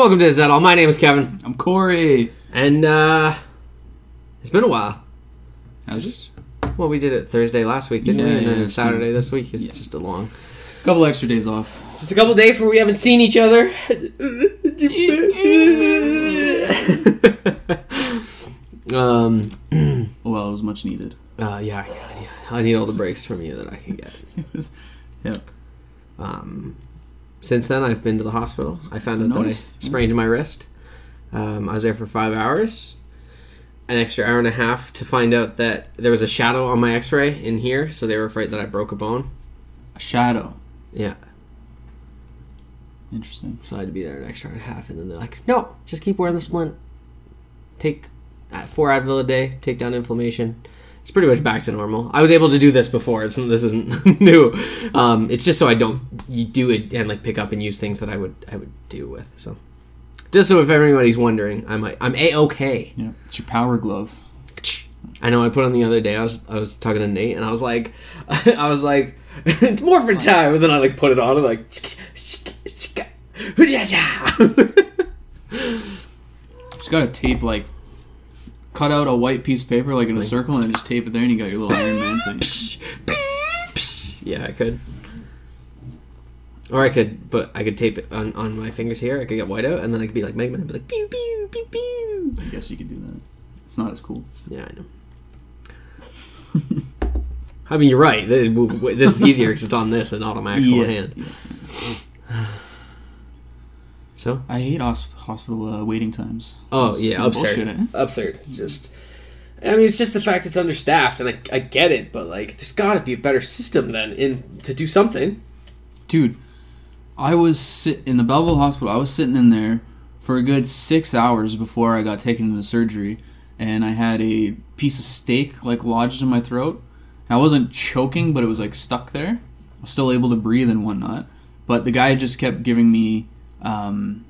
Welcome to Is That All? My name is Kevin, I'm Corey. and uh, it's been a while. How's Well, we did it Thursday last week, didn't we? Yeah, And then yeah, it's Saturday this week. It's just a long. a couple extra days off. It's just a couple days where we haven't seen each other. um. Well, it was much needed. Uh, yeah, yeah. I need all the breaks from you that I can get. It was, yeah. Um, since then, I've been to the hospital. I found out that I sprained my wrist. Um, I was there for five hours, an extra hour and a half to find out that there was a shadow on my X-ray in here, so they were afraid that I broke a bone. A shadow. Yeah, Interesting. so I had to be there an extra hour and a half, and then they're like, "No, just keep wearing the splint. Take uh, four Advil a day. Take down inflammation." It's pretty much back to normal. I was able to do this before. It's this isn't new. Um, it's just so I don't you do it and like pick up and use things that I would I would do with. So just so if anybody's wondering, I'm like I'm a okay. Yeah. It's your power glove. I know I put on the other day. I was I was talking to Nate and I was like I was like it's morphin time and then I like put it on and like Just gotta tape like cut out a white piece of paper like in a circle and just tape it there and you got your little Iron Man thing. yeah, I could. Or I could, but I could tape it on, on my fingers here. I could get white out, and then I could be like Mega Man, and be like pew pew pew pew. I guess you could do that. It's not as cool. Yeah, I know. I mean, you're right. This is easier because it's on this and not on my actual Yeah. hand. So, I hate hospital uh, waiting times. oh It's yeah, bullshit, absurd, eh? absurd. Just, I mean, it's just the fact it's understaffed, and I, I get it, but like, there's got to be a better system then in to do something. Dude, I was sit in the Belleville hospital. I was sitting in there for a good six hours before I got taken into surgery, and I had a piece of steak like lodged in my throat. I wasn't choking, but it was like stuck there. I was still able to breathe and whatnot. But the guy just kept giving me um,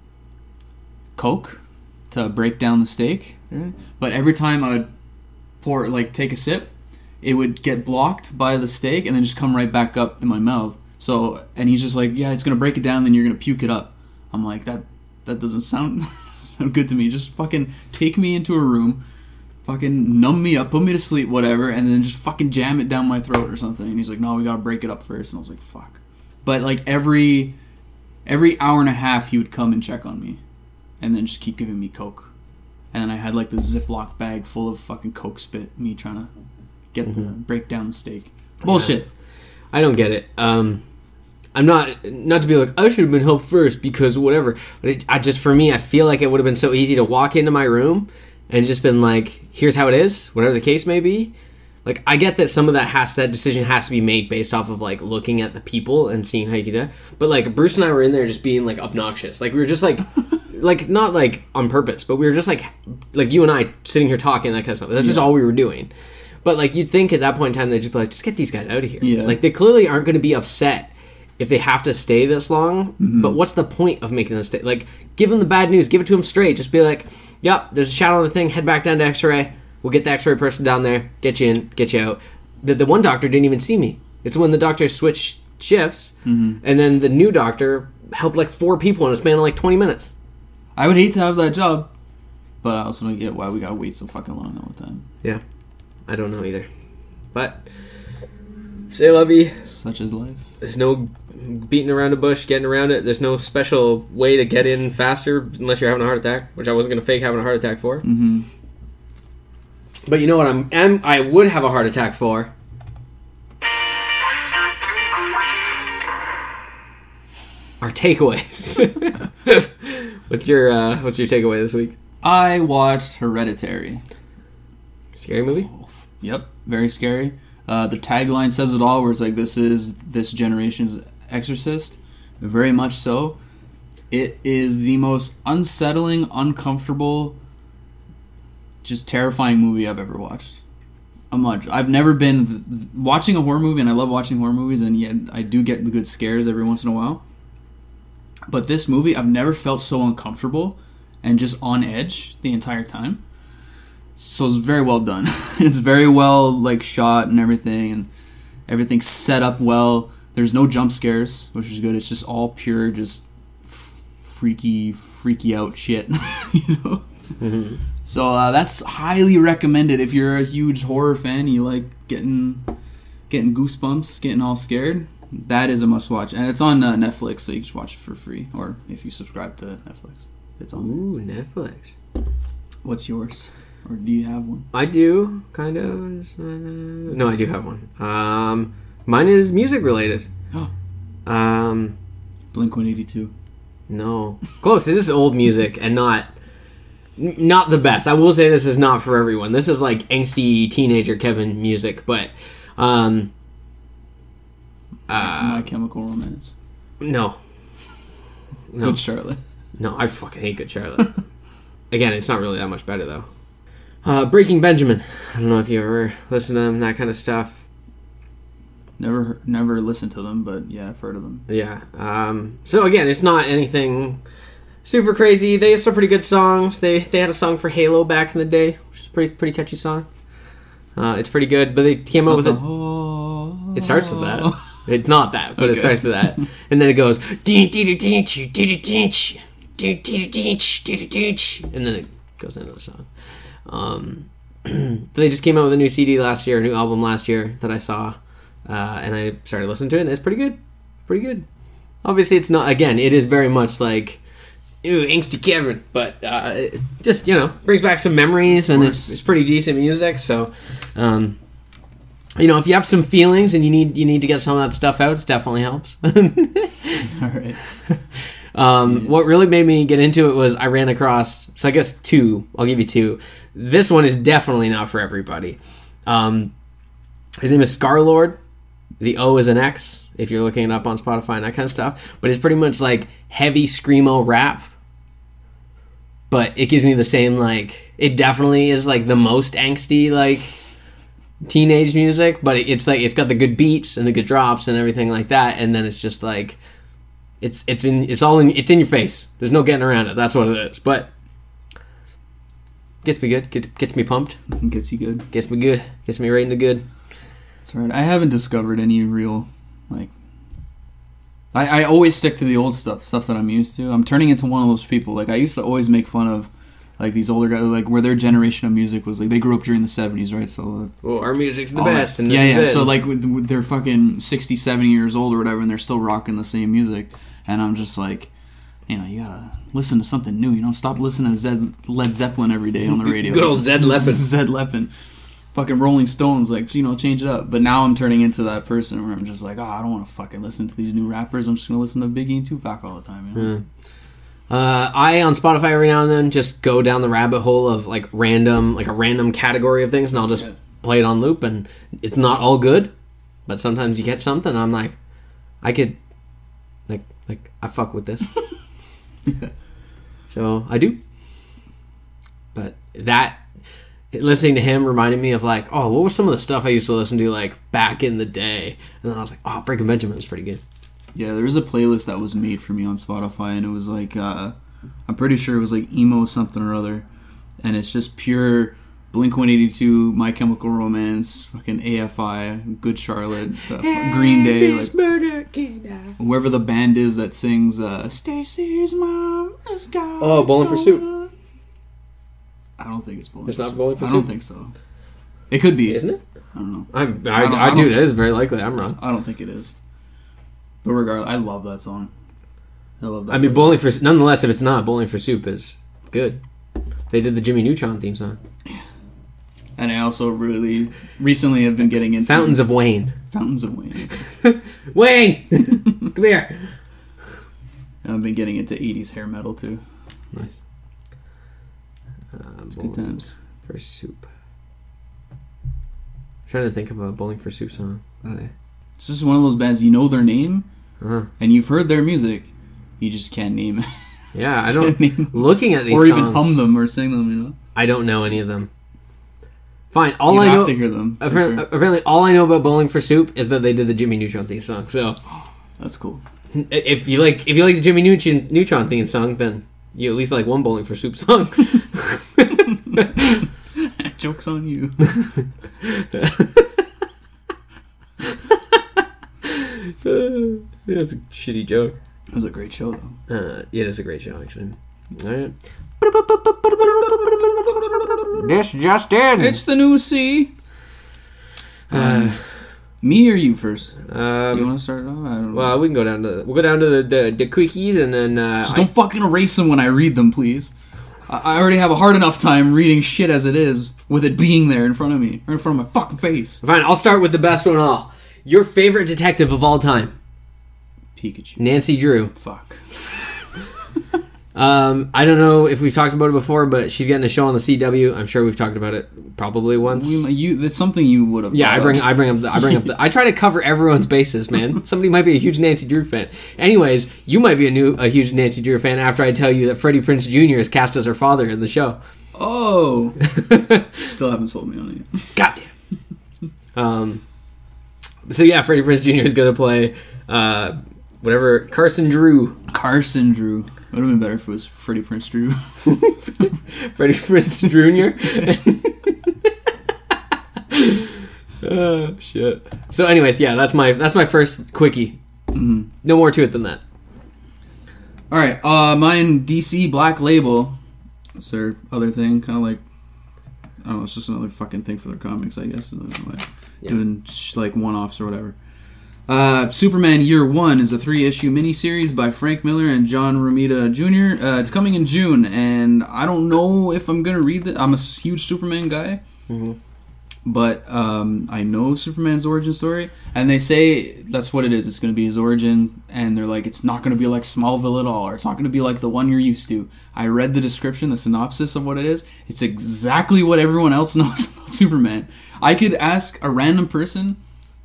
Coke to break down the steak. But every time I would pour, like, take a sip, it would get blocked by the steak and then just come right back up in my mouth. So, and he's just like, yeah, it's gonna break it down, then you're gonna puke it up. I'm like, that that doesn't sound sound good to me. Just fucking take me into a room, fucking numb me up, put me to sleep, whatever, and then just fucking jam it down my throat or something. And he's like, no, we gotta break it up first. And I was like, fuck. But like every every hour and a half, he would come and check on me, and then just keep giving me coke. And then I had like the Ziploc bag full of fucking coke spit. Me trying to get the break down the steak. Bullshit. I don't get it. Um, I'm not not to be like I should have been helped first because whatever. But it, I just for me, I feel like it would have been so easy to walk into my room and just been like, "Here's how it is," whatever the case may be. Like I get that some of that has that decision has to be made based off of like looking at the people and seeing how you do. it. But like Bruce and I were in there just being like obnoxious. Like we were just like. Like not like on purpose, but we were just like, like you and I sitting here talking that kind of stuff. That's just all we were doing. But like you'd think at that point in time they'd just be like, just get these guys out of here. Yeah. Like they clearly aren't going to be upset if they have to stay this long. Mm-hmm. But what's the point of making them stay? Like give them the bad news, give it to them straight. Just be like, yep, there's a shadow on the thing. Head back down to X-ray. We'll get the X-ray person down there, get you in, get you out. The, the one doctor didn't even see me. It's when the doctor switched shifts, and then the new doctor helped like four people in a span of like 20 minutes. I would hate to have that job, but I also don't get why we gotta wait so fucking long all the time. Yeah, I don't know either. But say lovey. Such is life. There's no beating around a bush, getting around it. There's no special way to get in faster unless you're having a heart attack, which I wasn't gonna fake having a heart attack for. Mm-hmm. But you know what? I'm, am I would have a heart attack for. Our takeaways. what's your uh, What's your takeaway this week? I watched Hereditary. Scary movie. Yep, very scary. Uh, the tagline says it all, where it's like, "This is this generation's Exorcist." Very much so. It is the most unsettling, uncomfortable, just terrifying movie I've ever watched. I'm not. I've never been watching a horror movie, and I love watching horror movies, and yet I do get the good scares every once in a while. But this movie, I've never felt so uncomfortable and just on edge the entire time. So it's very well done. it's very well like shot and everything, and everything's set up well. There's no jump scares, which is good. It's just all pure, just f- freaky, freaky out shit. you know. Mm-hmm. So uh, that's highly recommended if you're a huge horror fan. You like getting getting goosebumps, getting all scared. That is a must watch, and it's on uh, Netflix, so you can just watch it for free, or if you subscribe to Netflix, it's on. Ooh, Netflix. What's yours, or do you have one? I do kind of. Uh, No, I do have one. Um, mine is music related. Oh. Um, Blink One Eighty Two. no, close. This is old music and not. Not the best. I will say this is not for everyone. This is like angsty teenager Kevin music, but um, uh, My Chemical Romance. no, no, Good Charlotte. no. I fucking hate Good Charlotte. Again, it's not really that much better though. Uh, Breaking Benjamin. I don't know if you ever listen to them, that kind of stuff. Never, never listened to them, but yeah, I've heard of them. Yeah. Um, so again, it's not anything super crazy. They have some pretty good songs. They they had a song for Halo back in the day, which is pretty pretty catchy song. Uh, it's pretty good, but they came Something. up with it. It starts with that. It's not that, but okay. it starts with that, and then it goes and then it goes into the song. Um, they just came out with a new CD last year, a new album last year that I saw, uh, and I started listening to it, and it's pretty good, pretty good. Obviously, it's not again. It is very much like Ooh, angsty Kevin, but uh, it just you know brings back some memories, and it's, it's pretty decent music. So, um, you know, if you have some feelings and you need you need to get some of that stuff out, it definitely helps. All right. um, What really made me get into it was I ran across. So I guess two. I'll give you two. This one is definitely not for everybody. Um, his name is Scarlord. The O is an X if you're looking it up on Spotify and that kind of stuff. But it's pretty much like heavy screamo rap. But it gives me the same like. It definitely is like the most angsty like teenage music, but it's like it's got the good beats and the good drops and everything like that, and then it's just like it's it's in it's all in it's in your face. There's no getting around it. That's what it is. But gets me good. Gets gets me pumped. Gets you good. Gets me good. Gets me right in the good. That's right. I haven't discovered any real like. I, I always stick to the old stuff, stuff that I'm used to. I'm turning into one of those people. Like I used to always make fun of, like these older guys, like where their generation of music was like they grew up during the '70s, right? So Well, our music's the best, that- and this yeah, yeah. So like they're fucking 60, 70 years old or whatever, and they're still rocking the same music, and I'm just like, you know, you gotta listen to something new. You know, stop listening to Zed, Led Zeppelin every day on the radio. Good old Zed Leppin. Zed Leppin. Fucking Rolling Stones, like you know, change it up. But now I'm turning into that person where I'm just like, oh, I don't want to fucking listen to these new rappers. I'm just gonna listen to Biggie and Tupac all the time. You know? Uh, I on Spotify every now and then just go down the rabbit hole of like random, like a random category of things, and I'll just Yeah. play it on loop. And it's not all good, but sometimes you get something. I'm like, I could, like, like I fuck with this. so I do. But that listening to him reminded me of like, oh, what was some of the stuff I used to listen to like back in the day? And then I was like, oh, Breaking Benjamin was pretty good. Yeah, there was a playlist that was made for me on Spotify, and it was like, uh, I'm pretty sure it was like emo something or other, and it's just pure Blink 182, My Chemical Romance, fucking AFI, Good Charlotte, uh, Green Day, like murder whoever the band is that sings uh, Stacy's mom is gone. Oh, Bowling for Soup. I don't think it's Bowling. It's not Bowling for Soup. I don't think so. It could be. Isn't it? I don't know. I'm, I, I don't- I, I do. don't- That is very likely. I'm wrong. I don't think it is. But regardless, I love that song. I love that. I mean. Bowling for nonetheless, if it's not Bowling for Soup, is good. They did the Jimmy Neutron theme song. And I also really recently have been getting into Fountains of Wayne. Fountains of Wayne. Wayne, come here. And I've been getting into 80s hair metal too. Nice. Uh, It's good times. for Soup. I'm trying to think of a Bowling for Soup song. Uh, It's just one of those bands you know their name uh, and you've heard their music, you just can't name it. yeah, I don't. name them. Looking at these or even hum them or sing them. You know, I don't know any of them. Fine. All you I have know. to hear them. for Apparently, sure. apparently, all I know about Bowling for Soup is that they did the Jimmy Neutron theme song. So, That's cool. if you like, if you like the Jimmy Neutron, Neutron theme song, then you at least like one Bowling for Soup song. Jokes on you. That's a shitty joke. It was a great show though. Uh, it is a great show, actually. All right. This just in. It's the new C. Uh, Me or you first? Do you um, want to start it off? I don't know. well, we can go down to we'll go down to the the, the quickies and then uh, Just don't fucking erase them when I read them, please. I I already have a hard enough time reading shit as it is with it being there in front of me, or in front of my fucking face. I- fine. I'll start with the best one of all. Your favorite detective of all time, Pikachu. Nancy Drew. Fuck. Um, I don't know if we've talked about it before, but she's getting a show on the CW. I'm sure we've talked about it probably once. We, you, that's something you would have. Yeah, I bring I bring up the, I bring up the, I try to cover everyone's bases, man. Somebody might be a huge Nancy Drew fan. Anyways, you might be a new a huge Nancy Drew fan after I tell you that Freddie Prinze Jr. is cast as her father in the show. Oh, still haven't sold me on it. Goddamn. um. So yeah, Freddie Prinze Jr. is gonna play uh whatever Carson Drew. Carson Drew. Would have been better if it was Freddie Prinze Drew. Freddie Prinze Jr. oh shit. So, anyways, yeah, that's my that's my first quickie. Mhm. No more to it than that. All right, uh, mine DC Black Label. That's their other thing, kind of like I don't know. It's just another fucking thing for their comics, I guess. Yeah. Doing sh- like one-offs or whatever. Uh, Superman Year One is a three-issue miniseries by Frank Miller and John Romita Jr. Uh, it's coming in June, and I don't know if I'm gonna read it. I'm a huge Superman guy, Mhm. but um, I know Superman's origin story, and they say that's what it is. It's gonna be his origin, and they're like, it's not gonna be like Smallville at all, or it's not gonna be like the one you're used to. I read the description, the synopsis of what it is. It's exactly what everyone else knows about Superman. I could ask a random person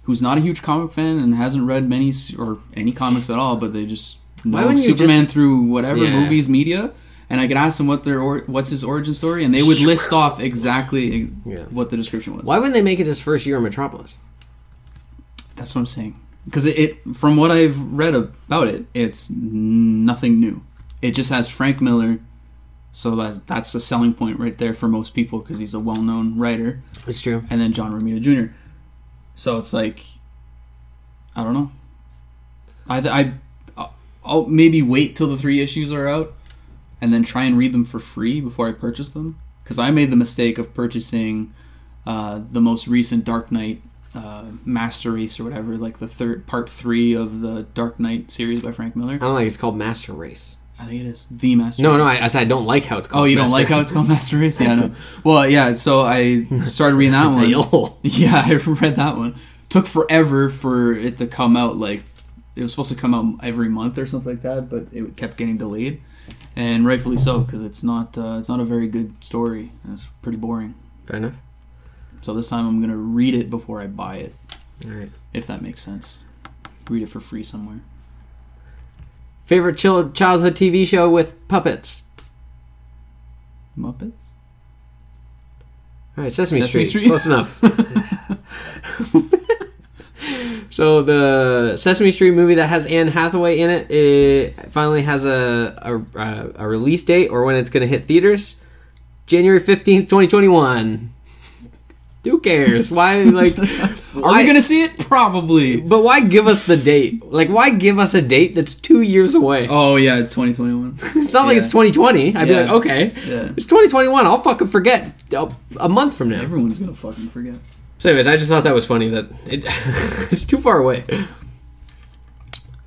who's not a huge comic fan and hasn't read many or any comics at all, but they just know Superman just- through whatever Yeah. movies, media, and I could ask them what their or, what's his origin story, and they would list off exactly Yeah. what the description was. Why wouldn't they make it his first year in Metropolis? That's what I'm saying. Because it, it, from what I've read about it, it's nothing new. It just has Frank Miller, so that's that's a selling point right there for most people because he's a well-known writer, It's true. and then John Romita Jr. So it's like, I don't know. I I I'll maybe wait till the three issues are out, and then try and read them for free before I purchase them. Because I made the mistake of purchasing uh, the most recent Dark Knight uh, Master Race or whatever, like the third part three of the Dark Knight series by Frank Miller. I don't like it's called Master Race. I think it is the Master. No, Race. no, I, I said I don't like how it's called. Oh, you don't like how it's called Master Race? Yeah, no. Well, yeah. So I started reading that one. Yeah, I read that one. Took forever for it to come out. Like it was supposed to come out every month or something like that, but it kept getting delayed, and rightfully so because it's not uh, it's not a very good story. It's pretty boring. Fair enough. So this time I'm gonna read it before I buy it, All right. if that makes sense. Read it for free somewhere. Favorite chil- childhood TV show with puppets. Muppets. All right, Sesame, Sesame Street. Street. Close enough. so the Sesame Street movie that has Anne Hathaway in it, it finally has a a, a release date or when it's going to hit theaters. January fifteenth, twenty twenty one. Who cares? Why like? Are why- we gonna see it? Probably. But why give us the date? Like, why give us a date that's two years away? Oh yeah, 2021. It's not like it's 2020. I'd be like, okay, Yeah. it's 2021. I'll fucking forget a, month from now. Everyone's gonna fucking forget. So, anyways, I just thought that was funny that it, it's too far away.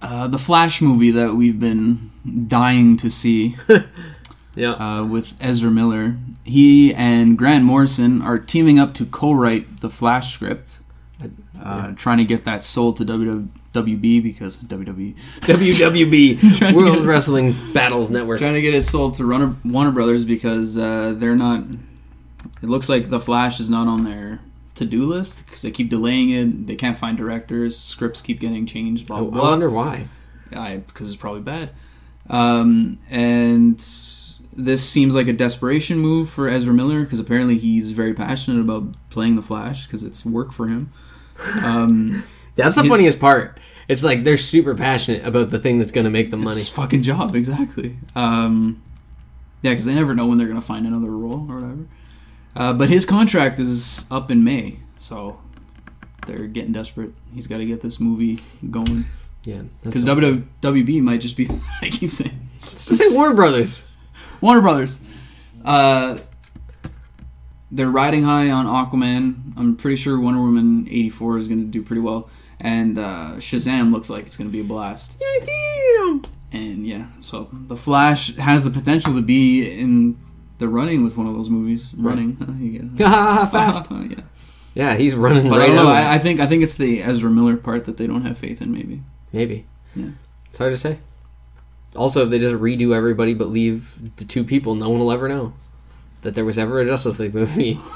Uh, the Flash movie that we've been dying to see Yeah. uh, with Ezra Miller. He and Grant Morrison are teaming up to co-write the Flash script, uh, trying to get that sold to WWB because WWE WWB World Wrestling Battle Network. trying to get it sold to Runner, Warner Brothers because uh, they're not. It looks like the Flash is not on their to-do list because they keep delaying it. They can't find directors. Scripts keep getting changed. Blah I, blah. I wonder why. I because it's probably bad. Um, and this seems like a desperation move for Ezra Miller because apparently he's very passionate about playing the Flash because it's work for him. Um, That's the funniest part. It's like they're super passionate about the thing that's going to make them money. his fucking job exactly. Um, yeah, because they never know when they're gonna find another role or whatever. Uh, but his contract is up in May, so they're getting desperate. He's got to get this movie going. Yeah, Because WWB might just be. I keep saying just say Warner Brothers. Warner Brothers. Uh, they're riding high on Aquaman. I'm pretty sure Wonder Woman 84 is going to do pretty well. And uh, Shazam looks like it's going to be a blast. Yeah, damn. And yeah, so The Flash has the potential to be in the running with one of those movies. Running. You get. Fast. yeah. Yeah, he's running But right I don't know. I, I think I think it's the Ezra Miller part that they don't have faith in. Maybe. Maybe. Yeah. It's hard to say. Also, if they just redo everybody but leave the two people, no one will ever know that there was ever a Justice League movie.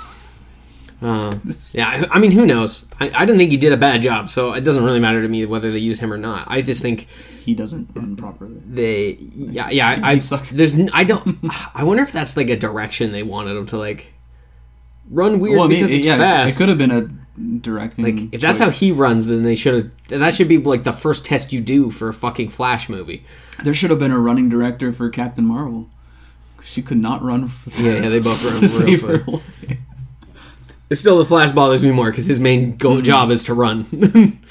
Uh, yeah, I, I mean, who knows? I, I didn't think he did a bad job, so it doesn't really matter to me whether they use him or not. I just think He doesn't run properly. they, yeah, yeah. I, I sucks. There's, I don't. I wonder if that's like a direction they wanted him to like run weird Well, I mean, because it's yeah, fast. it could have been a directing. Like if that's how he runs, then they should have. That should be like the first test you do for a fucking Flash movie. there should have been a running director for Captain Marvel. She could not run. For Yeah, yeah, they both run save her life. Still, the Flash bothers me more because his main go- Mm-hmm. job is to run.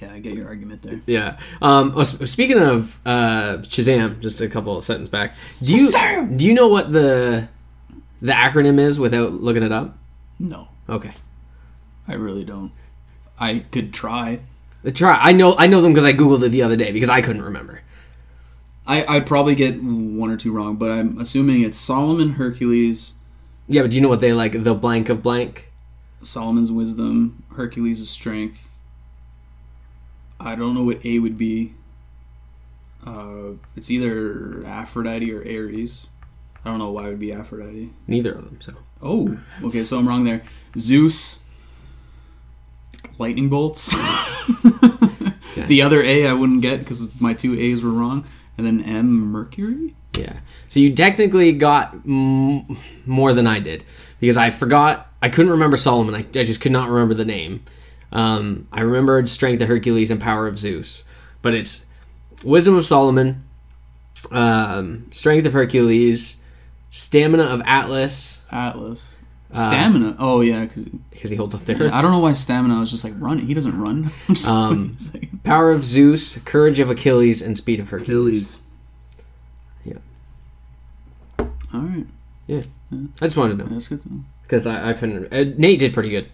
Yeah, I get your argument there. yeah. Um, oh, speaking of uh, Shazam, just a couple of sentences back. Do you Shazam! do you know what the the acronym is without looking it up? No, Okay. I really don't. I could try. The try. I know. I know them because I googled it the other day because I couldn't remember. I I probably get one or two wrong, but I'm assuming it's Solomon Hercules, Yeah, but do you know what they like? The blank of blank. Solomon's wisdom, Hercules' strength. I don't know what A would be. Uh, it's either Aphrodite or Ares. I don't know why it would be Aphrodite. Neither of them. So Oh, okay, so I'm wrong there. Zeus, lightning bolts. The other A I wouldn't get because my two A's were wrong, and then M Mercury. yeah. So you technically got m- more than I did because I forgot. I couldn't remember Solomon. I, I just could not remember the name. Um, I remembered Strength of Hercules and Power of Zeus, but it's Wisdom of Solomon, um, Strength of Hercules, Stamina of Atlas Atlas. Stamina. oh yeah, because because he holds up there. I don't know why stamina was just like running. He doesn't run. Um, wait. Power of Zeus, Courage of Achilles, and Speed of Hercules. Yeah. All right, Yeah. I just wanted to know that's good. To know. because I, I couldn't. Uh, Nate did pretty good,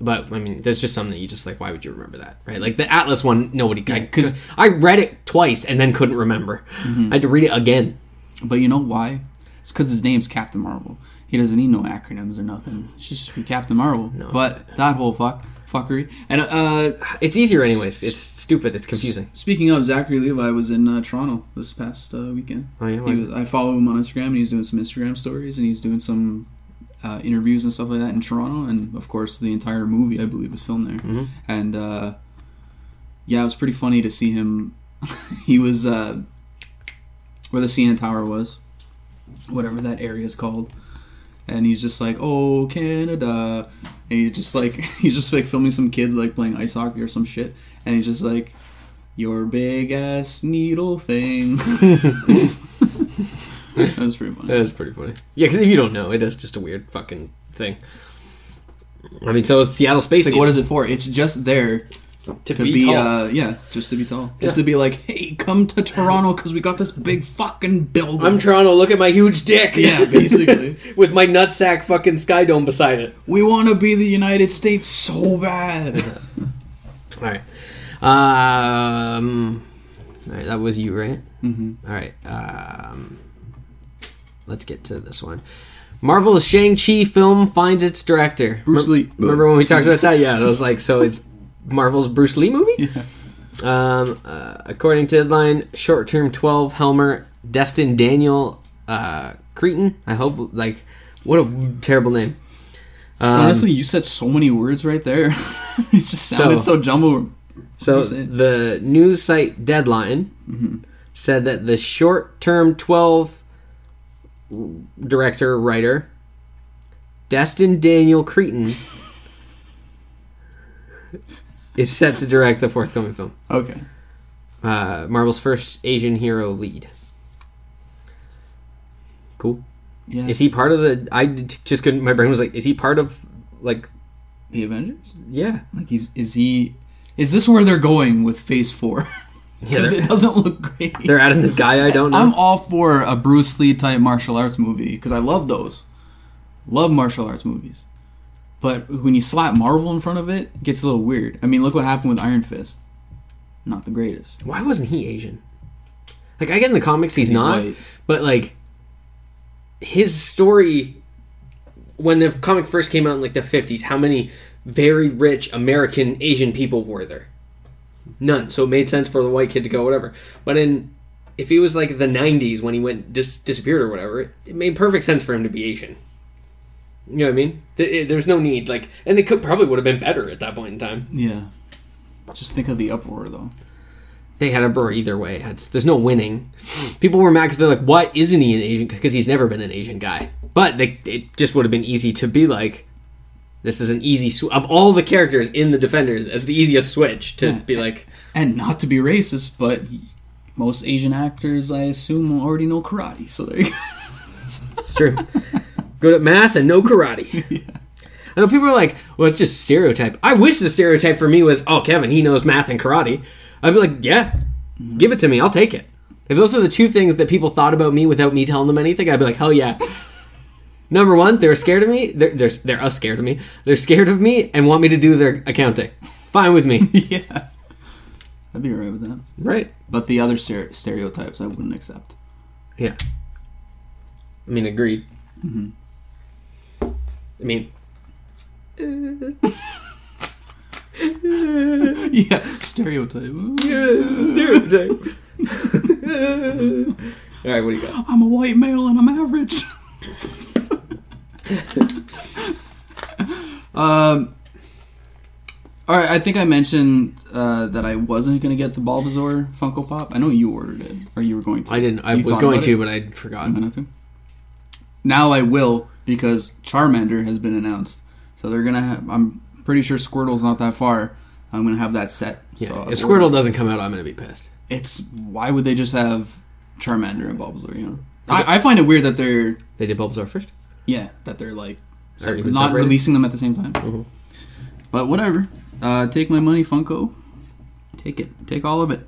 but I mean, there's just something that you just like. Why would you remember that, right? Like the Atlas one, nobody. Yeah, Because 'cause- I, read it twice and then couldn't remember. I had to read it again. But you know why? It's because his name's Captain Marvel. He doesn't need no acronyms or nothing. It's just be Captain Marvel. No. But that whole fuck fuckery. And uh, It's easier anyways. It's stupid. It's confusing. speaking of Zachary Levi was in uh, Toronto this past uh, weekend. Oh yeah. He was, I follow him on Instagram, and he's doing some Instagram stories, and he's doing some uh, interviews and stuff like that in Toronto. And of course, the entire movie, I believe, was filmed there. Mhm. And uh, yeah, it was pretty funny to see him. he was uh, where the CN Tower was, whatever that area is called, and he's just like, "Oh, Canada," and he's just like he's just like filming some kids like playing ice hockey or some shit, and he's just like. Your big ass needle thing. that was pretty funny. That is pretty funny. Yeah, because if you don't know, it is just a weird fucking thing. I mean, so is Seattle Space. It's like, what is it for? It's just there to, to be, be, tall. uh, yeah, just to be tall, just Yeah. to be like, hey, come to Toronto because we got this big fucking building. I'm Toronto. Look at my huge dick. Yeah, basically. with my nutsack fucking sky dome beside it. we want to be the United States so bad. All right. Um. All right, that was you, right? hmm All right. Um. Let's get to this one. Marvel's Shang-Chi film finds its director. Bruce Lee. Remember when we talked about that? Yeah, it was like, so it's Marvel's Bruce Lee movie? Yeah. Um, uh, according to Deadline, short term 12 Helmer, Destin Daniel uh, Cretton. I hope, like, what a terrible name. Um, Honestly, you said so many words right there. it just sounded so, jumbled. So the news site Deadline Mm-hmm. said that the short-term 12 director writer Destin Daniel Cretton is set to direct the forthcoming film. Okay. Uh, Marvel's first Asian hero lead. Cool. Yeah. Is he part of the? I just couldn't. My brain was like, is he part of like? the Avengers? Yeah. Like he's is he is this where they're going with Phase Four? Yeah, Because they're, it doesn't look great. they're adding this guy I don't know. I'm all for a Bruce Lee type martial arts movie because I love those. Love martial arts movies. But when you slap Marvel in front of it, it gets a little weird. I mean, look what happened with Iron Fist. Not the greatest. Why wasn't he Asian? Like I get in the comics he's, He's not, white. but like his story when the comic first came out in like the 50s, how many very rich American Asian people were there? None. So it made sense for the white kid to go whatever. But in if he was like the 90s when he went dis- disappeared or whatever, it, it made perfect sense for him to be Asian. You know what I mean? There's no need like and they could probably would have been better at that point in time. Yeah. Just think of the uproar, though. they had a bro either way. It's, there's no winning. People were mad because they're like, "Why isn't he an Asian?" Because he's never been an Asian guy. But they, it just would have been easy to be like, "This is an easy sw- of all the characters in the Defenders, as the easiest switch to Yeah. be like." And not to be racist, but most Asian actors, I assume, already know karate. So there you go. It's true. Good at math and no karate. I know people are like, "Well, it's just stereotype." I wish the stereotype for me was, "Oh, Kevin, he knows math and karate." I'd be like, "Yeah, mm-hmm. give it to me. I'll take it." If those are the two things that people thought about me without me telling them anything, I'd be like, "Hell yeah." Number one, they're scared of me. They're, they're they're us scared of me. They're scared of me and want me to do their accounting. Fine with me, yeah. I'd be alright with that. right? But the other stere- stereotypes I wouldn't accept. Yeah. I mean, agreed. Mm-hmm. I mean, yeah, stereotype. yeah, stereotype. All right, what do you got? I'm a white male and I'm average. um. All right, I think I mentioned uh, that I wasn't gonna get the Bulbasaur Funko Pop. I know you ordered it, or you were going to. I didn't. I You was going to, it? but I forgot. I'm gonna. Now I will because Charmander has been announced, so they're gonna. Have, I'm pretty sure Squirtle's not that far. I'm gonna have that set. Yeah, so if Squirtle doesn't come out, I'm gonna be pissed. it's why would they just have Charmander and Bulbasaur? You know, I, I find it weird that they're They did Bulbasaur first. yeah that they're like even not separated? releasing them at the same time. Mhm. But whatever. Uh, take my money, Funko. Take it. Take all of it.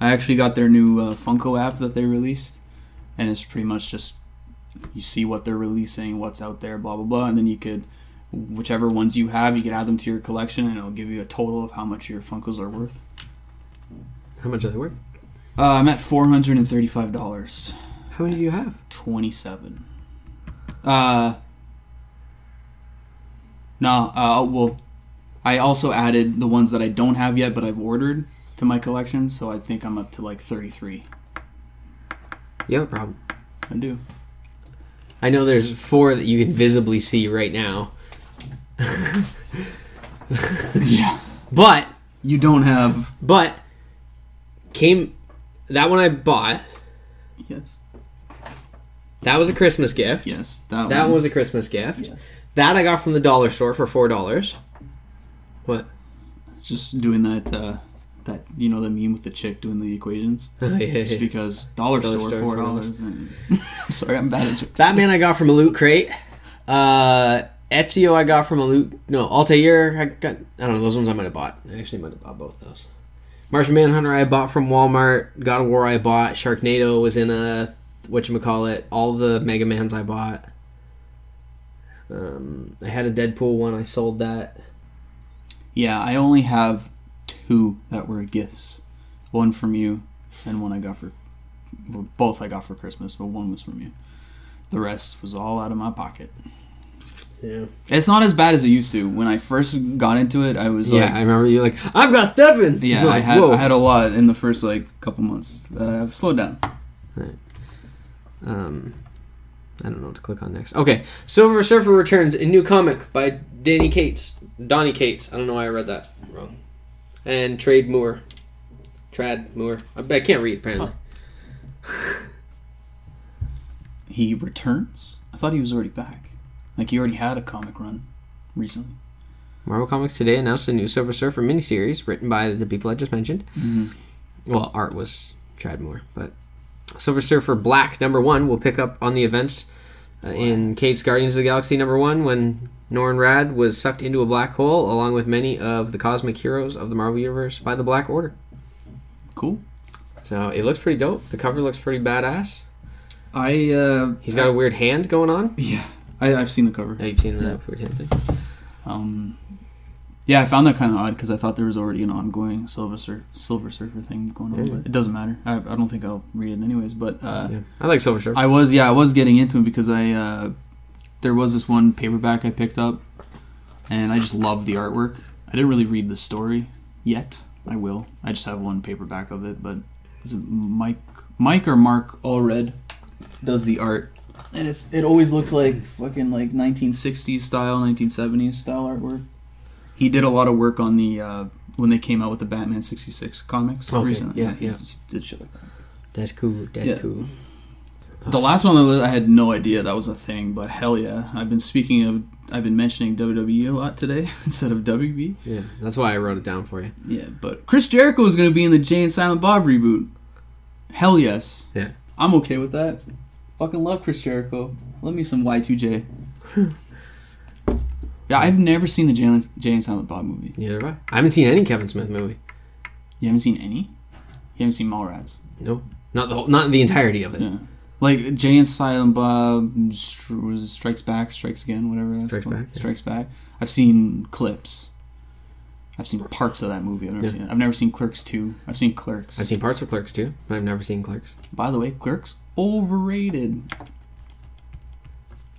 I actually got their new uh, Funko app that they released, and it's pretty much just you see what they're releasing, what's out there, blah blah blah, and then you could whichever ones you have, you can add them to your collection, and it'll give you a total of how much your Funkos are worth. How much are they worth? Uh, I'm at four hundred and thirty-five dollars. How many do you have? 27. Uh, no, uh, well, I also added the ones that I don't have yet, but I've ordered to my collection, so I think I'm up to like 33. You have a problem. I do. I know there's four that you can visibly see right now, yeah. but You don't have. but came that one I bought. Yes. That was a Christmas gift. Yes. That, That one. was a Christmas gift. Yes. That I got from the dollar store for four dollars. What? Just doing that, uh, that, you know, the meme with the chick doing the equations. Oh, yeah, Just yeah. because dollar, Dollar store, store, $4. I'm sorry, I'm bad at jokes. Batman I got from a loot crate. Uh, Ezio I got from a loot. No, Altair I got. I don't know. Those ones I might have bought. I actually might have bought both those. Martian Manhunter I bought from Walmart. God of War I bought. Sharknado was in a what you call it. All the Mega Mans I bought. Um, I had a Deadpool one. I sold that. Yeah, I only have two that were gifts. One from you, and one I got for. Well, both I got for Christmas, but one was from you. The rest was all out of my pocket. Yeah. It's not as bad as it used to. When I first got into it, I was Yeah, like, I remember you like I've got seven. yeah, You're I had "Whoa." I had a lot in the first like couple months. Uh, I've slowed down. Um, I don't know what to click on next. Okay, Silver Surfer returns a new comic by Danny Cates, Donny Cates. I don't know why I read that wrong. And Trade Moore, Trad Moore. I, I can't read apparently. He returns. I thought he was already back. Like he already had a comic run recently. Marvel Comics today announced a new Silver Surfer miniseries written by the people I just mentioned. Well, art was Trad Moore, but Silver Surfer Black number one will pick up on the events uh, in Cates Guardians of the Galaxy number one when Norrin Radd was sucked into a black hole along with many of the cosmic heroes of the Marvel Universe by the Black Order. Cool. So it looks pretty dope. The cover looks pretty badass. I uh, He's got a weird hand going on. yeah. I, I've seen the cover. Yeah, you've seen that weird hand thing. Um, yeah, I found that kind of odd because I thought there was already an ongoing Silver Sur- Silver Surfer thing going on. Yeah. But it doesn't matter. I, I don't think I'll read it anyways. But uh, Yeah. I like Silver Surfer. I was yeah I was getting into it because I uh, there was this one paperback I picked up, and I just loved the artwork. I didn't really read the story yet. I will. I just have one paperback of it. But is it Mike Mike or Mark Allred does the art, and it's it always looks like fucking like 1960s style, 1970s style artwork. He did a lot of work on the uh, when they came out with the Batman 66 comics Okay, recently. yeah, yeah. just did shit like that. That's cool. That's Yeah. cool. The last one I had no idea that was a thing, but hell yeah! I've been speaking of, I've been mentioning WWE a lot today instead of WB. Yeah, that's why I wrote it down for you. Yeah, but Chris Jericho is going to be in the Jay and Silent Bob reboot. Hell yes. Yeah. I'm okay with that. Fucking love Chris Jericho. Let me some Y2J. yeah, I've never seen the Jay and, Jay and Silent Bob movie. I. I haven't seen any Kevin Smith movie. You haven't seen any? You haven't seen Mallrats? No, not the whole, not the entirety of it. Yeah. Like Jay and Silent Bob was it Strikes Back, Strikes Again, whatever that's Strikes called. Back, yeah. Strikes Back. I've seen clips. I've seen parts of that movie. I've never Yeah. seen it. I've never seen Clerks 2. I've seen Clerks. I've seen parts of Clerks too, but I've never seen Clerks. By the way, Clerks overrated.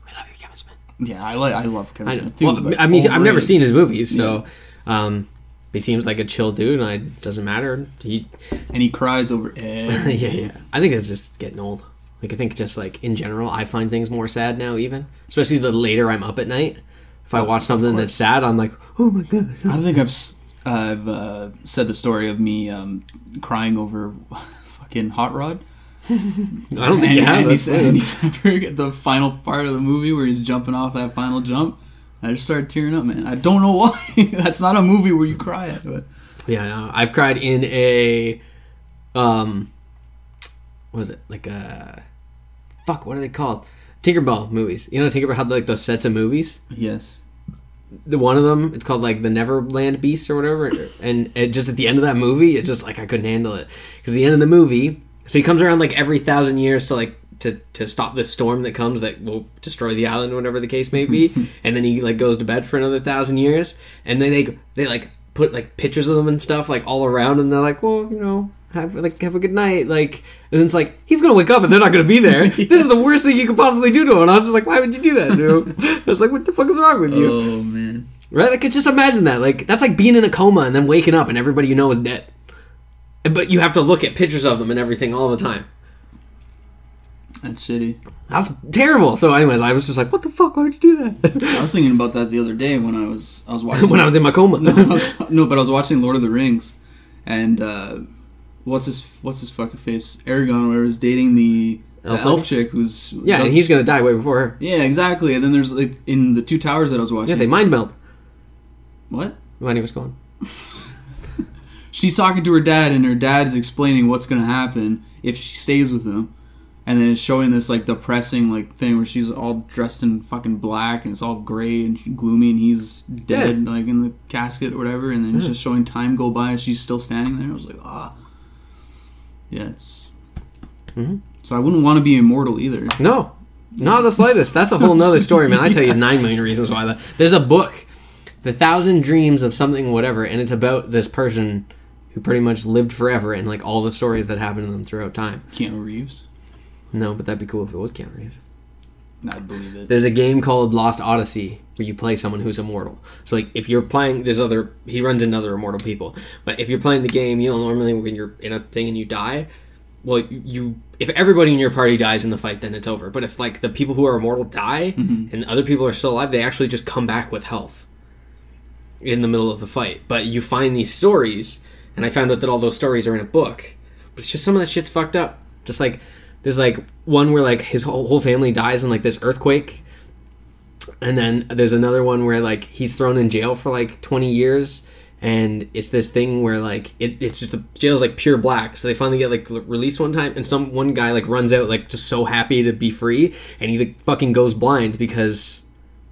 I love you, Kevin Smith. Yeah, I like I love Kevin I. Smith too. well, I mean, I've never seen his movies, so um, he seems like a chill dude, and it doesn't matter. He, and he cries over every yeah, yeah. I think it's just getting old. Like I think just like in general, I find things more sad now, even especially the later I'm up at night. If I watch something that's sad, I'm like, oh my god. I think I've s- I've uh, said the story of me um, crying over fucking Hot Rod. I don't think and, you have. and he That's said, and he said the final part of the movie where he's jumping off that final jump. I just started tearing up, man. I don't know why. That's not a movie where you cry at. But Yeah, no, I've cried in a, um, what was it like a, fuck, what are they called? Tinkerbell movies. You know, Tinkerbell had like those sets of movies. yes, The one of them, it's called like the Neverland Beast or whatever. And it just at the end of that movie, it's just like I couldn't handle it because the end of the movie. So he comes around like every thousand years to like to to stop this storm that comes that will destroy the island, whatever the case may be. and then he like goes to bed for another thousand years, and then they they like put like pictures of them and stuff like all around, and they're like, well, you know. Have like have a good night, like, and then it's like he's gonna wake up and they're not gonna be there. This is the worst thing you could possibly do to him. And I was just like, why would you do that, dude? I was like, what the fuck is wrong with you? oh man, Right? Like, just imagine that. Like, that's like being in a coma and then waking up and everybody you know is dead. But you have to look at pictures of them and everything all the time. that's shitty. That's terrible. So, anyways, I was just like, what the fuck? Why would you do that? I was thinking about that the other day when I was I was watching when I was in my coma. no, was, no, but I was watching Lord of the Rings, and uh, what's his what's his fucking face? Aragorn, where was dating the, Elf elf, chick who's yeah, and he's gonna die way before her. yeah exactly. And then there's like in the two towers that I was watching. Yeah, they mind meld what? when he was gone. She's talking to her dad, and her dad's explaining what's gonna happen if she stays with him. And then it's showing this like depressing like thing where she's all dressed in fucking black and it's all gray and gloomy and he's dead like in the casket or whatever and then it's just showing time go by and she's still standing there. I was like, ah, yeah, it's. Mhm. So I wouldn't want to be immortal either. No, not the slightest. That's a whole nother story, man. I tell you nine million reasons why that. There's a book, The Thousand Dreams of Something Whatever, and it's about this person who pretty much lived forever and like all the stories that happened to them throughout time. Keanu Reeves, No, but that'd be cool if it was Keanu Reeves. I'd believe it. There's a game called Lost Odyssey where you play someone who's immortal. So like if you're playing, there's other he runs into other immortal people. But if you're playing the game, you know normally when you're in a thing and you die, well you if everybody in your party dies in the fight, then it's over. But if like the people who are immortal die and other people are still alive, they actually just come back with health in the middle of the fight. But you find these stories, and I found out that all those stories are in a book. But it's just some of that shit's fucked up. Just like there's like one where like his whole, whole family dies in like this earthquake. And then there's another one where like he's thrown in jail for like 20 years. And it's this thing where like it, it's just the jail's like pure black. So they finally get like released one time. And some one guy like runs out like just so happy to be free. And he like fucking goes blind because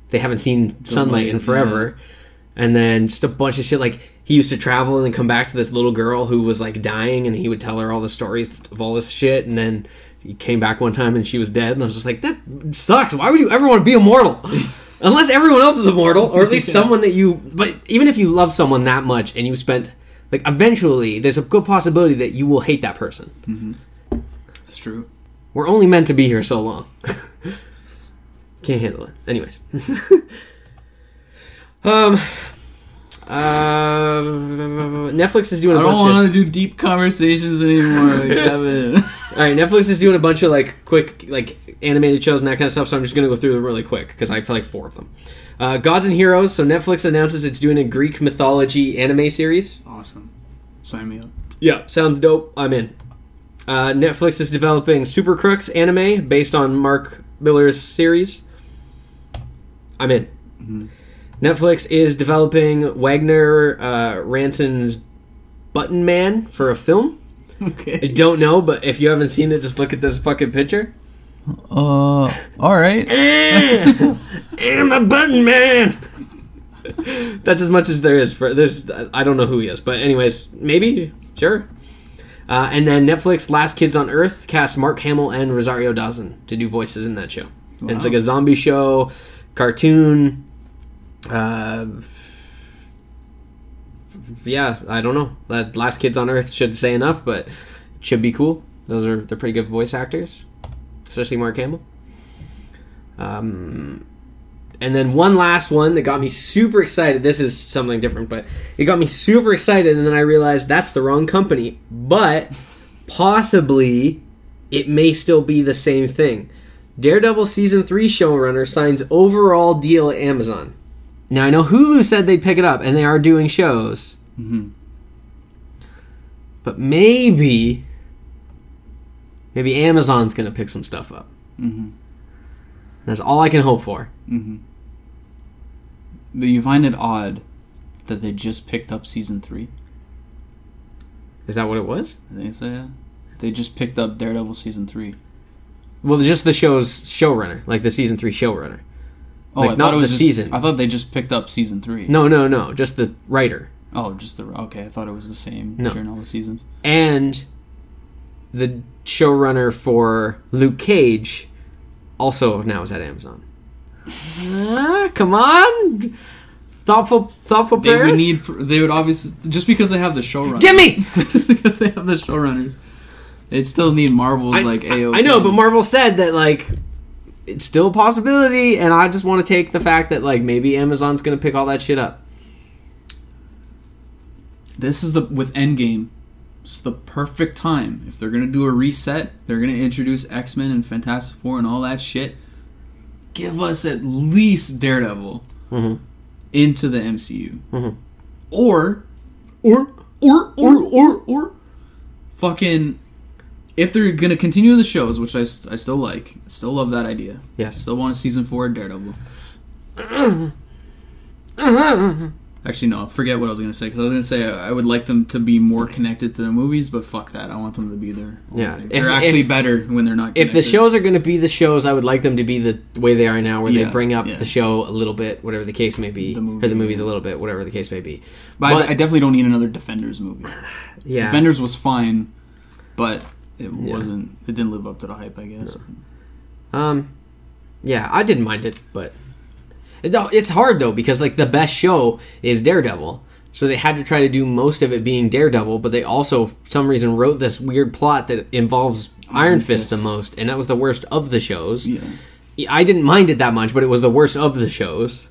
they haven't seen sunlight in forever. And then just a bunch of shit like he used to travel and then come back to this little girl who was like dying. And he would tell her all the stories of all this shit. And then he came back one time and she was dead and I was just like that sucks. Why would you ever want to be immortal? Unless everyone else is immortal or at least Yeah. someone that you but even if you love someone that much and you spent like eventually there's a good possibility that you will hate that person. It's true. We're only meant to be here so long. Can't handle it. Anyways. um uh, Netflix is doing I don't want to do deep conversations anymore, Kevin. All right, Netflix is doing a bunch of like quick like animated shows and that kind of stuff. So I'm just gonna go through them really quick because I feel like four of them. Uh, Gods and Heroes. So Netflix announces it's doing a Greek mythology anime series. awesome. Sign me up. Yeah, sounds dope. I'm in. Uh, Netflix is developing Super Crooks anime based on Mark Millar's series. I'm in. Netflix is developing Wagner uh, Ranson's Button Man for a film. I don't know, but if you haven't seen it, just look at this fucking picture. Uh, all right. I'm a button man. That's as much as there is for this. I don't know who he is, but anyways, maybe sure. Uh, and then Netflix Last Kids on Earth cast Mark Hamill and Rosario Dawson to do voices in that show. And it's like a zombie show, cartoon. Uh, yeah, I don't know. That Last Kids on Earth should say enough, but it should be cool. Those are they're pretty good voice actors, especially Mark Hamill. Um, and then one last one that got me super excited. This is something different, but it got me super excited, and then I realized that's the wrong company. But possibly it may still be the same thing. Daredevil season three showrunner signs overall deal at Amazon. Now I know Hulu said they'd pick it up, and they are doing shows. Mhm. But maybe, maybe Amazon's gonna pick some stuff up. Mhm. That's all I can hope for. Mhm. But you find it odd that they just picked up season three. Is that what it was? I think so. Yeah. They just picked up Daredevil season three. Well, just the show's showrunner, like the season three showrunner. Oh, Like, I not thought it was the just, season. I thought they just picked up season three. No, no, no, just the writer Oh, just the okay. I thought it was the same No. during all the seasons. and the showrunner for Luke Cage also now is at Amazon. Ah, come on, thoughtful, thoughtful They prayers. would need. They would obviously just because they have the showrunners. Get me! just because they have the showrunners, they'd still need Marvel's I, like I- I know, but Marvel said that like it's still a possibility, and I just want to take the fact that like maybe Amazon's gonna pick all that shit up. this is the with Endgame. It's the perfect time if they're gonna do a reset. They're gonna introduce X Men and Fantastic Four and all that shit. Give us at least Daredevil Mhm. into the MCU, Mhm. or Or or or or or fucking if they're gonna continue the shows, which I, I still like, still love that idea. Yes. Still want a season four Daredevil. Actually, no. Forget what I was gonna say because I was gonna say I I would like them to be more connected to the movies, but fuck that. I want them to be there. Yeah, if- they're actually if- better when they're not. if the shows are going to be the shows, I would like them to be the way they are now, where they bring up yeah. the show a little bit, whatever the case may be, The movie, or the movies yeah. a little bit, whatever the case may be. but, I- but- I, definitely don't need another Defenders movie. Yeah, Defenders was fine, but it Yeah. wasn't. It didn't live up to the hype, I guess. Um, yeah, I didn't mind it, but it's hard though because like the best show is Daredevil, so they had to try to do most of it being Daredevil, but they also for some reason wrote this weird plot that involves Iron, Iron Fist, Fist. the most, and that was the worst of the shows. Yeah. I didn't mind it that much, but it was the worst of the shows.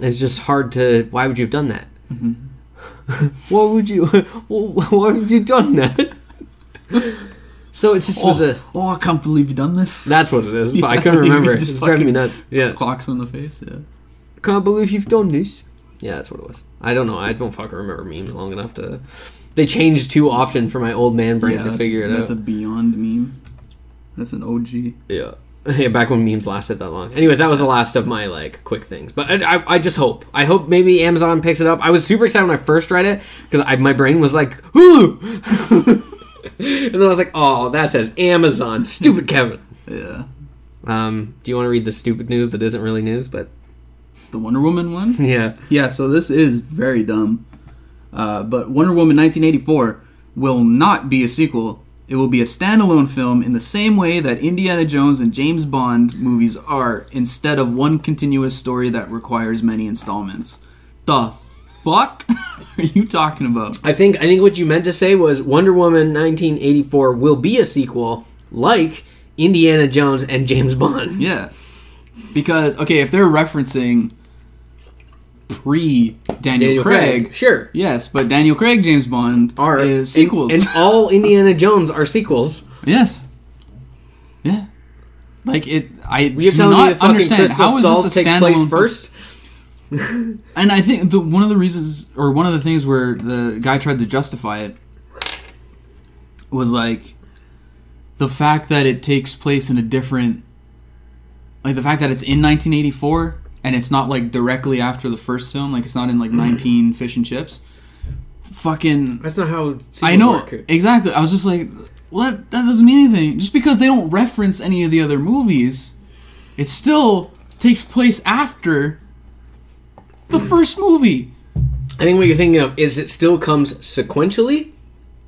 It's just hard to. Why would you have done that? why would you? Why would you done that? so it just was oh, a. oh, I can't believe you've done this. That's what it is. but I Yeah, couldn't remember. just It's driving me nuts. Yeah. Clocks on the face. Yeah. Can't believe you've done this. Yeah, that's what it was. I don't know. I don't fucking remember memes long enough to. They change too often for my old man brain yeah, to figure it that's out. That's a beyond meme. That's an OG. yeah. Yeah, back when memes lasted that long. Anyways, that was the last of my like quick things. But I, I, I just hope. I hope maybe Amazon picks it up. I was super excited when I first read it because my brain was like Hulu, and then I was like, oh, that says Amazon. Stupid Kevin. Yeah. Um, do you want to read the stupid news that isn't really news? But the Wonder Woman one. Yeah. Yeah, so this is very dumb. Uh, but Wonder Woman 1984 will not be a sequel. It will be a standalone film in the same way that Indiana Jones and James Bond movies are, instead of one continuous story that requires many installments. The fuck are you talking about? I think I think what you meant to say was Wonder Woman 1984 will be a sequel like Indiana Jones and James Bond. Yeah. Because, okay, if they're referencing pre Daniel, Craig, Sure. yes, but Daniel Craig James Bond Are is sequels. And, and all Indiana Jones are sequels. Yes. Yeah. Like it, I You're do telling me not that fucking understand Crystal how is this a takes place first? And I think the, one of the reasons, or one of the things where the guy tried to justify it, was like the fact that it takes place in a different, like the fact that it's in 1984 and it's not like directly after the first film, like it's not in like mm-hmm. 19 Fish and Chips. Fucking That's not how I know work. exactly. I was just like, well, that, that doesn't mean anything. Just because they don't reference any of the other movies, it still takes place after the first movie. I think what you're thinking of is it still comes sequentially,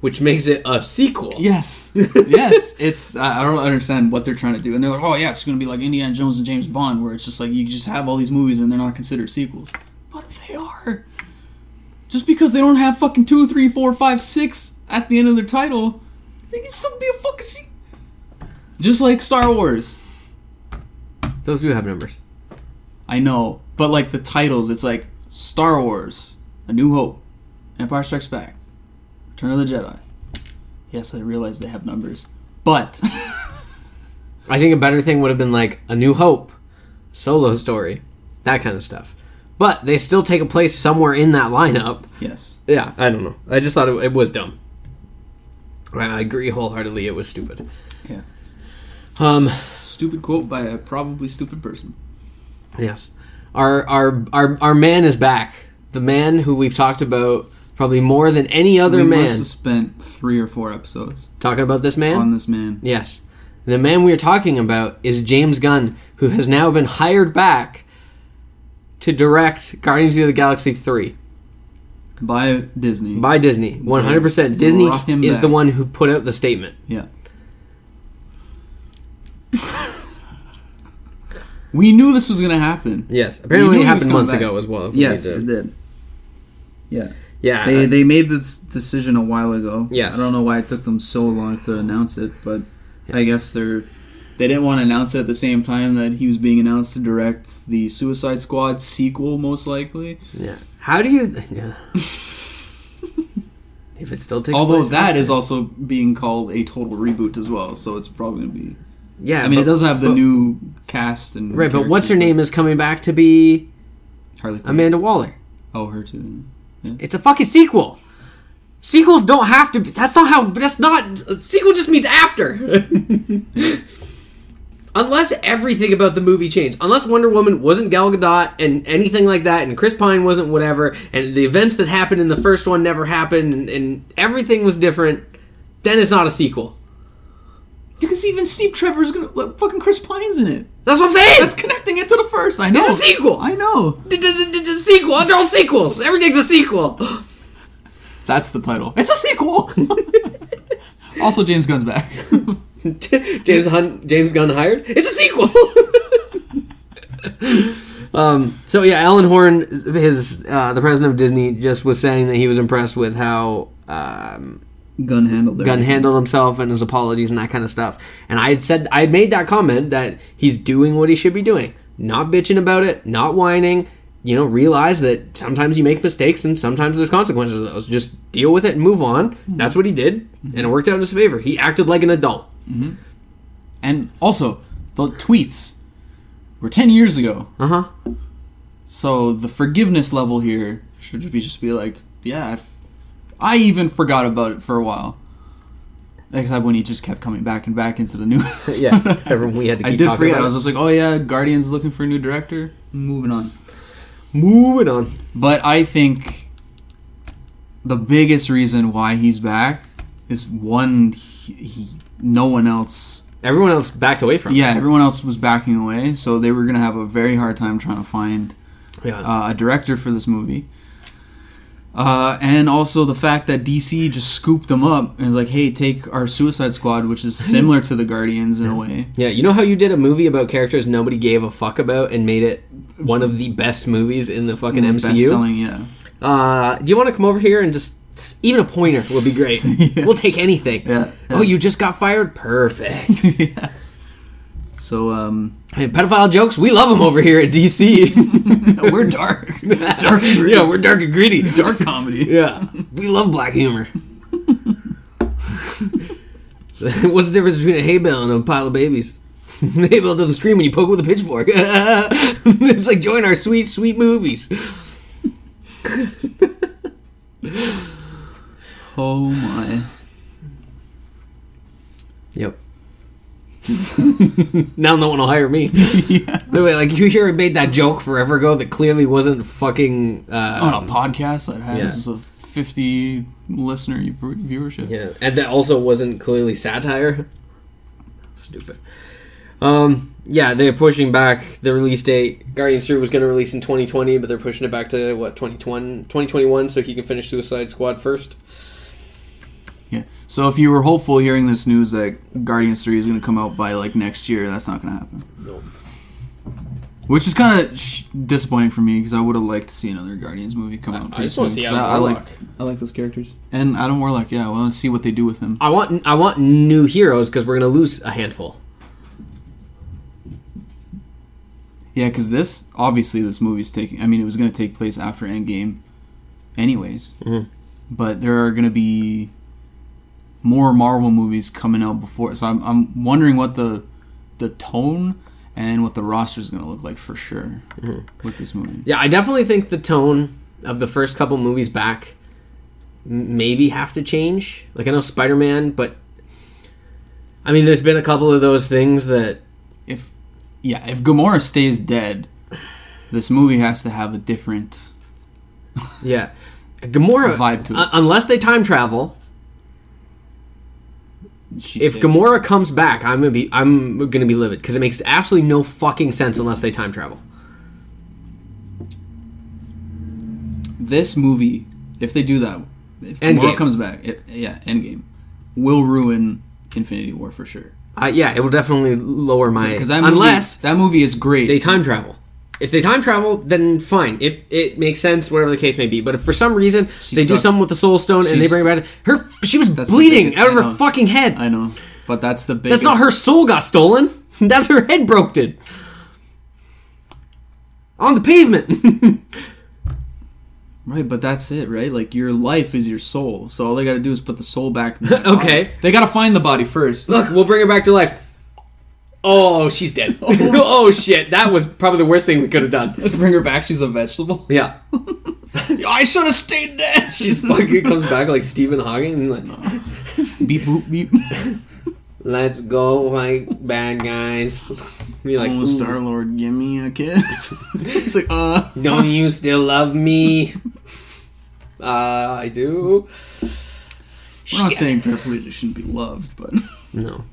which makes it a sequel. Yes, yes. It's I I don't understand what they're trying to do, and they're like, oh yeah, it's gonna be like Indiana Jones and James Bond, where it's just like you just have all these movies and they're not considered sequels, but they are. Just because they don't have fucking two, three, four, five, six at the end of their title, they can still be a fucking sequel. Just like Star Wars. Those do have numbers. I know, but like the titles, it's like Star Wars, A New Hope, Empire Strikes Back, Return of the Jedi. Yes, I realize they have numbers, but I think a better thing would have been like A New Hope, solo story, that kind of stuff. But they still take a place somewhere in that lineup. yes, Yeah, I don't know. I just thought it, it was dumb. I agree wholeheartedly. It was stupid. Yeah. Um. stupid quote by a probably stupid person. Yes. Our our our our man is back. The man who we've talked about probably more than any other we man. must have spent three or four episodes Talking about this man. on this man. Yes. The man we are talking about is James Gunn, who has now been hired back to direct Guardians of the Galaxy 3 by Disney. by Disney. 100%. Disney is back. the one who put out the statement. yeah. we knew this was gonna happen. Yes. Apparently it happened months back. ago as well. Yes, it did. Yeah, Yeah. they they made this decision a while ago. Yes. I don't know why it took them so long to announce it, but I guess they're they didn't want to announce it at the same time that he was being announced to direct the Suicide Squad sequel, most likely. yeah. How do you. Yeah. if it still takes Although place that is also being called a total reboot as well, so it's probably gonna be. Yeah. I mean, but- it does have the but- new cast and Right, but what's her name is coming back to be Harley Quinn. Amanda Waller. Oh, her too. It's a fucking sequel. Sequels don't have to be. That's not how. That's not. A sequel just means after. Unless everything about the movie changed. Unless Wonder Woman wasn't Gal Gadot and anything like that, and Chris Pine wasn't whatever, and the events that happened in the first one never happened, and, and everything was different, then it's not a sequel. Because even Steve Trevor's gonna like, fucking Chris Pine's in it. That's what I'm saying. That's connecting it to the first. I know. It's a sequel. I know. It's d- sequel. They're all sequels. Everything's a sequel. That's the title. It's a sequel. also, James Gunn's back. James Hun- James Gunn hired. It's a sequel. um. So yeah, Alan Horn, his uh, the president of Disney, just was saying that he was impressed with how um, Gunn handled it. Gunn handled himself and his apologies and that kind of stuff. And I had said I had made that comment that he's doing what he should be doing, not bitching about it, not whining. You know, realize that sometimes you make mistakes and sometimes there's consequences of those. Just deal with it and move on. Mm-hmm. That's what he did, mm-hmm. and it worked out in his favor. He acted like an adult. Mm-hmm. And also, the tweets were 10 years ago. Uh huh. So the forgiveness level here should be just be like, yeah, I've, I even forgot about it for a while. Except when he just kept coming back and back into the news. Yeah, except when we had to I did talking forget. about I was just like, oh yeah, Guardians is looking for a new director. Moving on. Moving on. But I think the biggest reason why he's back is one, he, he, no one else. Everyone else backed away from. it. Yeah, everyone else was backing away, so they were gonna have a very hard time trying to find Yeah. uh, a director for this movie. Uh, and also the fact that DC just scooped them up and was like, "Hey, take our Suicide Squad, which is similar to the Guardians in a way." Yeah, you know how you did a movie about characters nobody gave a fuck about and made it one of the best movies in the fucking MCU? Best-selling, yeah. Uh, do you want to come over here and just even a pointer would be great. Yeah. We'll take anything. Yeah, Oh, you just got fired? Perfect. So um, hey, pedophile jokes, we love them over here at DC. we're dark, dark. Yeah, we're dark and gritty. dark comedy. Yeah, we love black humor. So, what's the difference between a hay bale and a pile of babies? the hay bale doesn't scream when you poke it with a pitchfork. it's like join our sweet, sweet movies. Oh my. Yep. now no one will hire me. yeah. Way, like you hear I made that joke forever ago that clearly wasn't fucking. Uh, On a podcast that has a 50 listener viewership. Yeah, and that also wasn't clearly satire. Stupid. Um, yeah, they're pushing back the release date. Guardians 3 was going to release in 2020, but they're pushing it back to, what, 2020, 2021 so he can finish Suicide Squad first? Yeah. So if you were hopeful hearing this news that Guardians 3 is going to come out by like next year, that's not going to happen. No. Which is kind of sh- disappointing for me because I would have liked to see another Guardians movie come out. I pretty just wanna soon, see 'cause Adam I, I like Warlock. I like those characters and Adam Warlock. Yeah, well, let's see what they do with him. I want I want new heroes because we're going to lose a handful. Yeah, because this obviously this movie's taking. I mean, it was going to take place after Endgame, anyways. Mhm. But there are going to be more Marvel movies coming out before. So I'm I'm wondering what the the tone and what the roster is going to look like for sure mm-hmm. with this movie. Yeah, I definitely think the tone of the first couple movies back maybe have to change. Like I know Spider Man, but I mean, there's been a couple of those things that If yeah, if Gamora stays dead, this movie has to have a different. yeah, Gamora Vibe to it. un- unless they time travel. She If said- Gamora comes back, I'm gonna be I'm gonna be livid because it makes absolutely no fucking sense unless they time travel. this movie, if they do that, if Endgame. Gamora comes back, it, yeah, Endgame, will ruin Infinity War for sure. Uh, yeah, it will definitely lower my Because that movie, unless that movie is great. they time travel. If they time travel, then fine. It it makes sense, whatever the case may be. But if for some reason they do something with the Soul Stone and they bring it back, her she was That's the bleeding biggest- out of I her know. fucking head. I know, but that's the biggest. That's not her soul got stolen. That's her head broke it on the pavement. Right, but that's it, right? Like your life is your soul, so all they got to do is put the soul back. In the Okay. body. they got to find the body first. Look, we'll bring her back to life. Oh, she's dead. oh shit, that was probably the worst thing we could have done. Bring her back. She's a vegetable. Yeah, I should have stayed dead. she's fucking comes back like Stephen Hawking. And like, beep boop beep. Let's go, like bad guys. Be like, oh, Star Lord, give me a kiss. it's like, uh, don't you still love me? Uh, I do. we're not saying paraplegics shouldn't be loved, but No.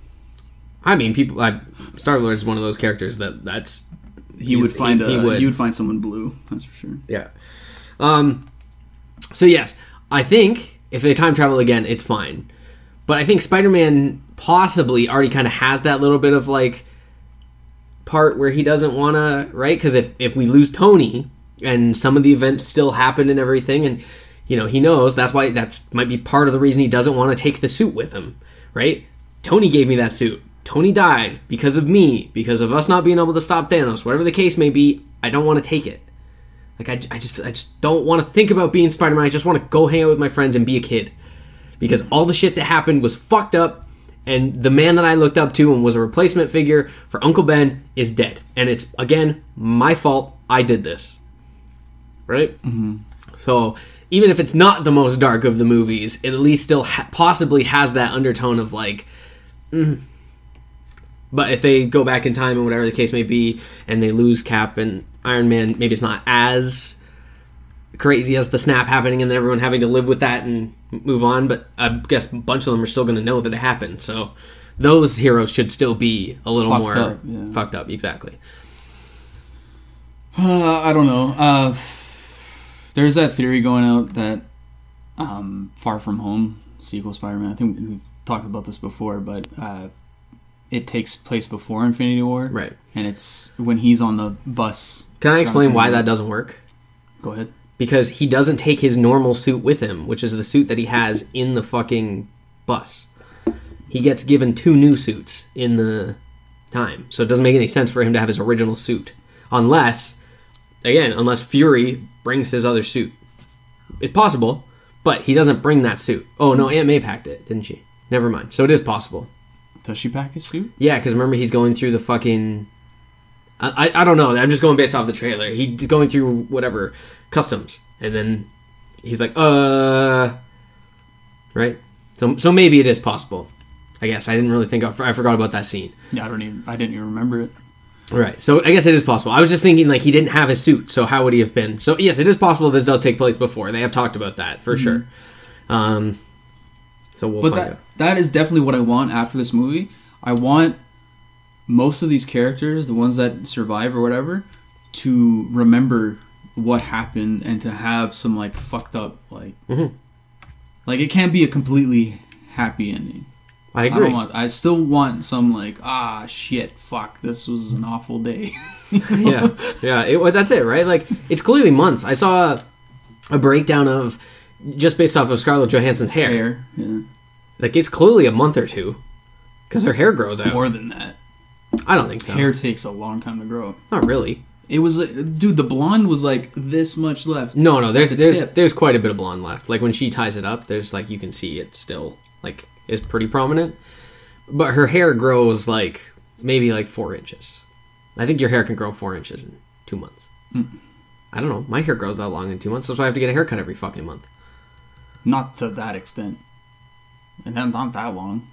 I mean, people. I, Star Lord is one of those characters that that's he would find he- a, he would. he would find someone blue. That's for sure. yeah. Um. So yes, I think if they time travel again, it's fine. But I think Spider-Man possibly already kind of has that little bit of like part where he doesn't want to, right? Because if if we lose Tony and some of the events still happen and everything, and you know he knows that's why that's might be part of the reason he doesn't want to take the suit with him, right? Tony gave me that suit. Tony died because of me, because of us not being able to stop Thanos. Whatever the case may be, I don't want to take it. Like I, I just I just don't want to think about being Spider-Man. I just want to go hang out with my friends and be a kid. Because all the shit that happened was fucked up and the man that I looked up to and was a replacement figure for Uncle Ben is dead. And it's again my fault. I did this. Right? Mm-hmm. So even if it's not the most dark of the movies, it at least still ha- possibly has that undertone of like mm. But if they go back in time and whatever the case may be and they lose Cap and Iron Man, maybe it's not as crazy as the snap happening and everyone having to live with that and move on. But I guess a bunch of them are still going to know that it happened. So those heroes should still be a little Fucked more up, yeah. fucked up. Exactly. Uh, I don't know. Uh, there's that theory going out that um, Far From Home sequel Spider-Man. I think we've talked about this before, but uh, it takes place before Infinity War, Right. And it's when he's on the bus. Can I explain why that doesn't work? Go ahead. Because he doesn't take his normal suit with him, which is the suit that he has in the fucking bus. He gets given two new suits in the time. So it doesn't make any sense for him to have his original suit. Unless, again, unless Fury brings his other suit. It's possible, but he doesn't bring that suit. Oh, no, Aunt May packed it, didn't she? Never mind. So it is possible. Does she pack his suit? Yeah, because remember he's going through the fucking. I, I I don't know. I'm just going based off the trailer. He's going through whatever customs, and then he's like, uh, right. So so maybe it is possible. I guess I didn't really think of, I forgot about that scene. Yeah, I don't even. I didn't even remember it. Right. So I guess it is possible. I was just thinking like he didn't have his suit, so how would he have been? So yes, it is possible this does take place before. They have talked about that for sure. Um. So we'll But find that out. That is definitely what I want after this movie. I want most of these characters, the ones that survive or whatever, to remember what happened and to have some like fucked up like Mhm. like it can't be a completely happy ending. I I agree. don't want I still want some like ah shit fuck this was an awful day. yeah, yeah. It, that's it, right? Like it's clearly months. I saw a, a breakdown of just based off of Scarlett Johansson's hair. Hair, yeah. Like it's clearly a month or two because her hair grows out. More than that. I don't think so. Hair takes a long time to grow. Not really. It was like, dude, the blonde was like this much left. No, no. There's there's tip. there's quite a bit of blonde left. Like when she ties it up, there's like you can see it still like is pretty prominent. But her hair grows like maybe like four inches. I think your hair can grow four inches in two months. Hmm. I don't know. My hair grows that long in two months, so I have to get a haircut every fucking month. Not to that extent. And not, not that long.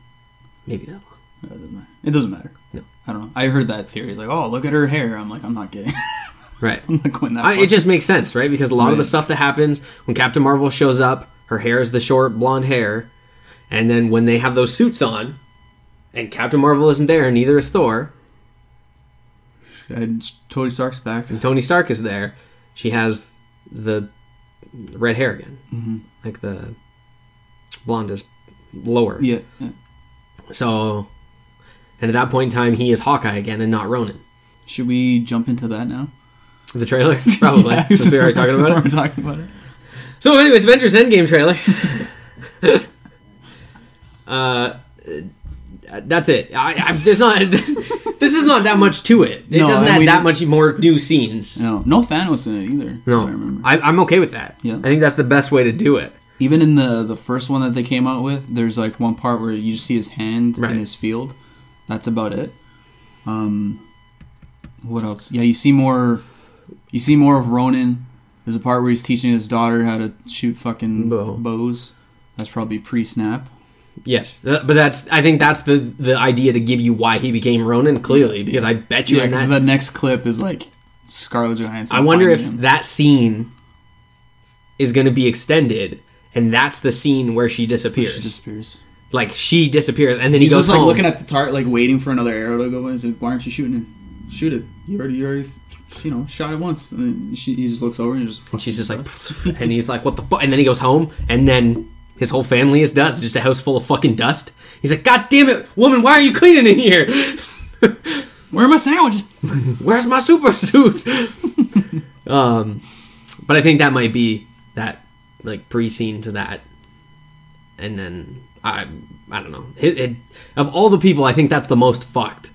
Maybe that long. It doesn't matter. It doesn't matter. No. I don't know. I heard that theory. It's Like, oh, look at her hair. I'm like, I'm not getting. Right. I'm not going that I, it just makes sense, right? Because a lot of the stuff that happens when Captain Marvel shows up, her hair is the short blonde hair, and then when they have those suits on, and Captain Marvel isn't there, and neither is Thor, and Tony Stark's back. and Tony Stark is there, she has the red hair again, mm-hmm. like the blonde is lower. Yeah. yeah. So, and at that point in time, he is Hawkeye again, and not Ronin. Should we jump into that now? The trailer, probably. Yeah, since we already talking about it. Talking about it. So, anyways, Avengers Endgame trailer. uh, that's it. I, I, there's not. this is not that much to it. It No, doesn't add that much more new scenes. No, no Thanos in it either. No, I remember. I, I'm okay with that. Yeah. I think that's the best way to do it. Even in the the first one that they came out with, there's like one part where you see his hand Right. in his field. That's about it. Um, what else? Yeah, you see more. You see more of Ronin. There's a part where he's teaching his daughter how to shoot fucking Bow. bows. That's probably pre-snap. Yes, but that's. I think that's the the idea to give you why he became Ronin clearly because I bet you Yeah, because the next clip is like Scarlett Johansson. I wonder if him. that scene is going to be extended, and that's the scene where she disappears. she disappears. like she disappears, and then He's he goes just like home. looking at the target, like waiting for another arrow to go by. He's like, "Why aren't you shooting it? Shoot it! You already, you already, you know, shot it once." And then she, he just looks over and just. And she's just like, and he's like, "What the fuck?" And then he goes home, and then his whole family is dust, just a house full of fucking dust. He's like, "God damn it, woman, why are you cleaning in here? "Where are my sandwiches?" Where's my super suit?" um, but I think that might be that like pre-scene to that, and then I, I don't know. It, it, of all the people, I think that's the most fucked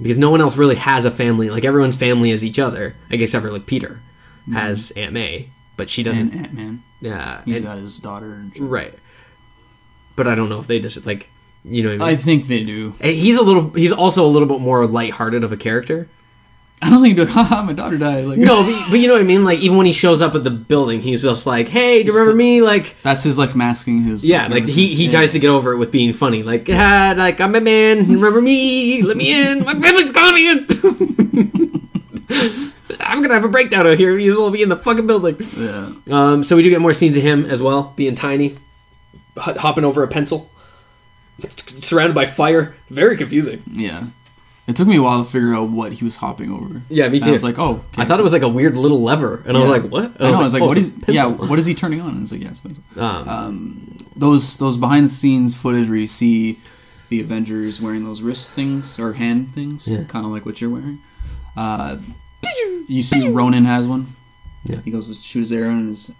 because no one else really has a family. Like everyone's family is each other, I guess, except like Peter mm-hmm. has Aunt May, but she doesn't. Ant Man. Yeah, He's and- got his daughter. And shit. right. But I don't know if they just like, you know, what I I think they do. He's a little. He's also a little bit more lighthearted of a character. I don't think he'd be like, haha, my daughter died. Like, No, but, but you know what I mean. Like even when he shows up at the building, he's just like, "Hey, do you remember me?" Like, that's his like masking his. yeah, like he he yeah. tries to get over it with being funny. Like, ah, like I'm a man. Remember me? Let me in. My family's calling me in. I'm gonna have a breakdown out here. He's gonna be in the fucking building. Yeah. Um, so we do get more scenes of him as well, being tiny, h- hopping over a pencil, surrounded by fire. Very confusing. Yeah. It took me a while to figure out what he was hopping over. Yeah, me And too. I was like, oh, okay, I thought it was like a weird little lever, and I was like, "What?" And I know. I was like, "Oh, what it's Yeah, what is he turning on? And it's like, yeah, it's pencil. Um, Those those behind the scenes footage where you see the Avengers wearing those wrist things or hand things, Yeah. kind of like what you're wearing. Uh, you see Ronin has one. Yeah. He goes to shoot his arrow and his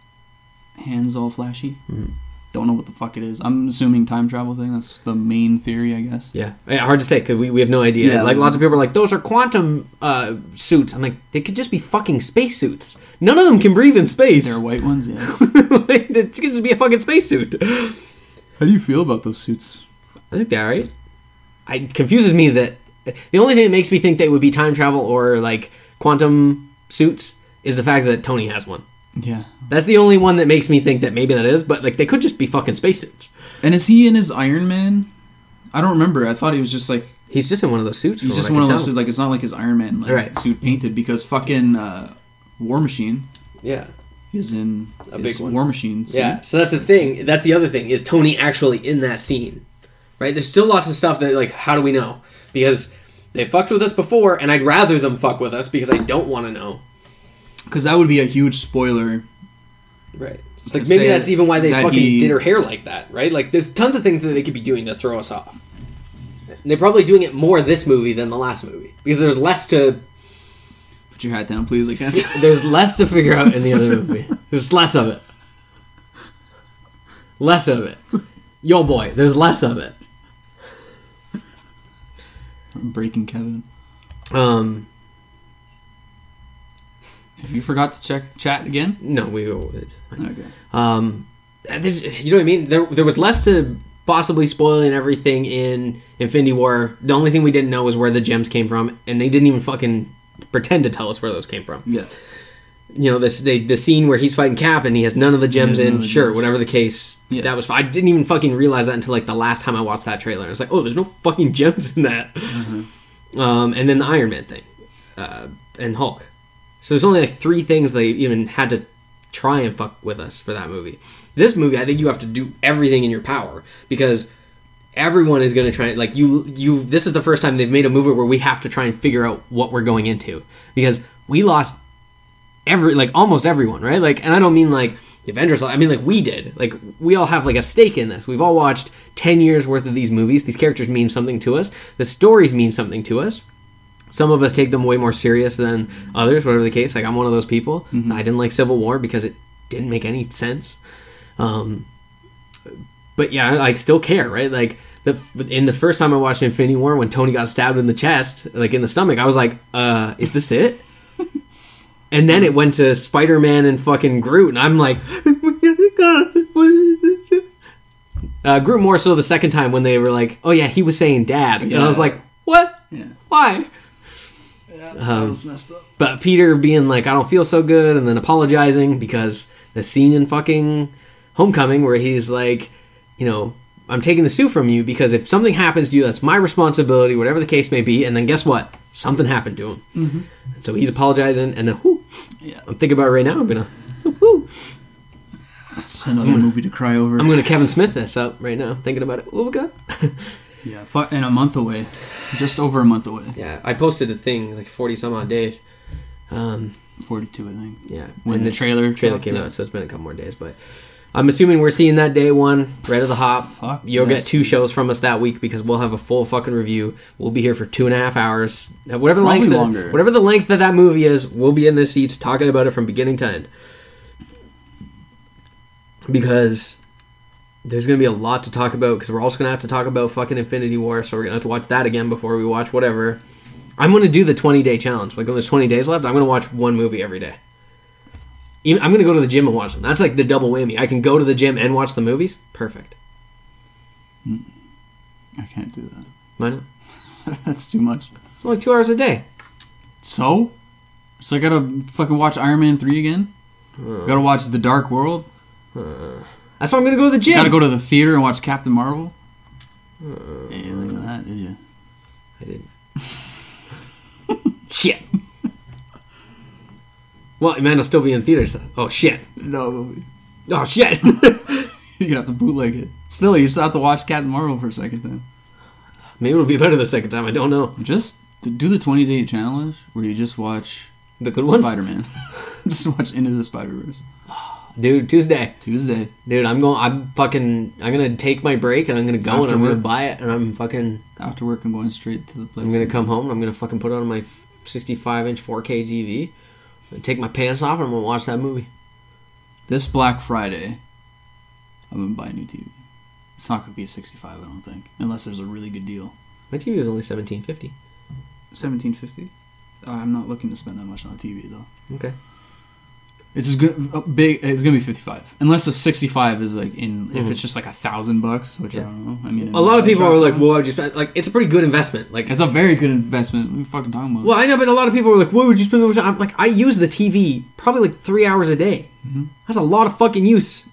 hands all flashy. Mm-hmm. Don't know what the fuck it is. I'm assuming time travel thing. That's the main theory, I guess. yeah, Yeah, hard to say because we, we have no idea. Yeah. like lots of people are like, "Those are quantum uh, suits." I'm like, they could just be fucking spacesuits. None of them can breathe in space. They're white ones. Yeah. like, it could just be a fucking spacesuit. How do you feel about those suits? I think they're alright. It confuses me that the only thing that makes me think they would be time travel or like quantum suits is the fact that Tony has one. Yeah. That's the only one that makes me think that maybe that is, but like they could just be fucking spacesuits. And is he in his Iron Man? I don't remember. I thought he was just like He's just in one of those suits. he's just one of those suits. Like it's not like his Iron Man like, Right. suit painted because fucking uh, War Machine Yeah. is in A his big one. War Machine. Suit. Yeah. So that's the thing. That's the other thing. Is Tony actually in that scene? Right. There's still lots of stuff that like, how do we know? Because they fucked with us before, and I'd rather them fuck with us because I don't want to know. Because that would be a huge spoiler. Right. Like maybe that's even why they fucking he- did her hair like that, right? Like there's tons of things that they could be doing to throw us off. And they're probably doing it more this movie than the last movie because there's less to Put your hat down, please. I can't. there's less to figure out in the other movie. There's less of it. Less of it. Yo boy, there's less of it. Breaking Kevin. Um you forgot to check chat again? no, we always. Okay. Um, there's- you know what I mean? There, there was less to possibly spoiling everything in Infinity War. The only thing we didn't know was where the gems came from, and they didn't even fucking pretend to tell us where those came from. Yeah. You know, this they, the scene where he's fighting Cap and he has none of the gems in. the Sure, gems. whatever the case, Yeah. that was. I didn't even fucking realize that until like the last time I watched that trailer. I was like, oh, there's no fucking gems in that. Mm-hmm. Um, and then the Iron Man thing, uh, and Hulk. So there's only like three things they even had to try and fuck with us for that movie. This movie, I think you have to do everything in your power because everyone is going to try. Like you, you. This is the first time they've made a movie where we have to try and figure out what we're going into because we lost every, like almost everyone, right? Like, and I don't mean like the Avengers. I mean like we did. Like we all have like a stake in this. We've all watched ten years worth of these movies. These characters mean something to us. The stories mean something to us. Some of us take them way more serious than others, whatever the case. Like I'm one of those people. I didn't like Civil War because it didn't make any sense. Um, but yeah, I like still care, right? Like the in the first time I watched Infinity War when Tony got stabbed in the chest, like in the stomach, I was like, uh, is this it? and then it went to Spider Man and fucking Groot, and I'm like, uh, Groot more so the second time when they were like, oh yeah, he was saying dad, and I was like, what? Yeah. Why? That was messed up. But Peter being like, I don't feel so good, and then apologizing because the scene in fucking Homecoming where he's like, you know, I'm taking the suit from you because if something happens to you, that's my responsibility, whatever the case may be. And then guess what? Something happened to him. Mm-hmm. So he's apologizing, and then, whew, Yeah. I'm thinking about it right now. I'm gonna, It's another movie to cry over. I'm gonna Kevin Smith this up right now. Thinking about it. Oh god. yeah. Fu- and a month away. Just over a month away. yeah, I posted a thing like 40 some odd days. Um, 42, I think. Yeah, When the trailer trailer came out, so it's been a couple more days. But I'm assuming we're seeing that day one right at the hop. Fuck, You'll yes. get two shows from us that week because we'll have a full fucking review. We'll be here for two and a half hours, whatever the Probably length, longer. Of, whatever the length that that movie is. We'll be in the seats talking about it from beginning to end because there's gonna be a lot to talk about because we're also gonna have to talk about fucking Infinity War. So we're gonna have to watch that again before we watch whatever. I'm gonna do the 20 day challenge. Like when there's 20 days left, I'm gonna watch one movie every day. Even, I'm gonna go to the gym and watch them. That's like the double whammy. I can go to the gym and watch the movies. Perfect. Mm. I can't do that. Why not? That's too much. It's only two hours a day. So? So I gotta fucking watch Iron Man 3 again? Gotta watch The Dark World? That's why I'm gonna go to the gym. Gotta go to the theater and watch Captain Marvel? Hey, look at that, did you? I didn't. shit. Well, it might still be in theaters. Oh shit. No, Movie. Oh shit. you're gonna have to bootleg it. Still, you still have to watch Captain Marvel for a second then. Maybe it'll be better the second time. I don't know. Just do the 20 day challenge where you just watch The good ones, Spider Man. just watch Into the Spider Verse. Dude. Tuesday, Tuesday. dude. I'm going. I'm fucking. I'm gonna take my break and I'm gonna go After and I'm gonna buy it and I'm fucking. After work, I'm going straight to the place. I'm gonna come home and I'm gonna fucking put it on my 65 inch 4K TV. Take my pants off and I'm gonna watch that movie. This Black Friday, I'm gonna buy a new TV. It's not gonna be a 65, I don't think, unless there's a really good deal. My TV was only 1750. 1750. Uh, I'm not looking to spend that much on a TV though. Okay. It's as good, uh, big. It's gonna be 55, unless a 65 is like in. If it's just like a thousand bucks, which I don't know. I mean, A lot of people are like, "Well, I just like it's a pretty good investment." Like, It's a very good investment. What are you fucking talking about? well, I know, but a lot of people are like, "What would you spend that much?" time?" I'm like, I use the TV probably like three hours a day. Mm-hmm. That's a lot of fucking use.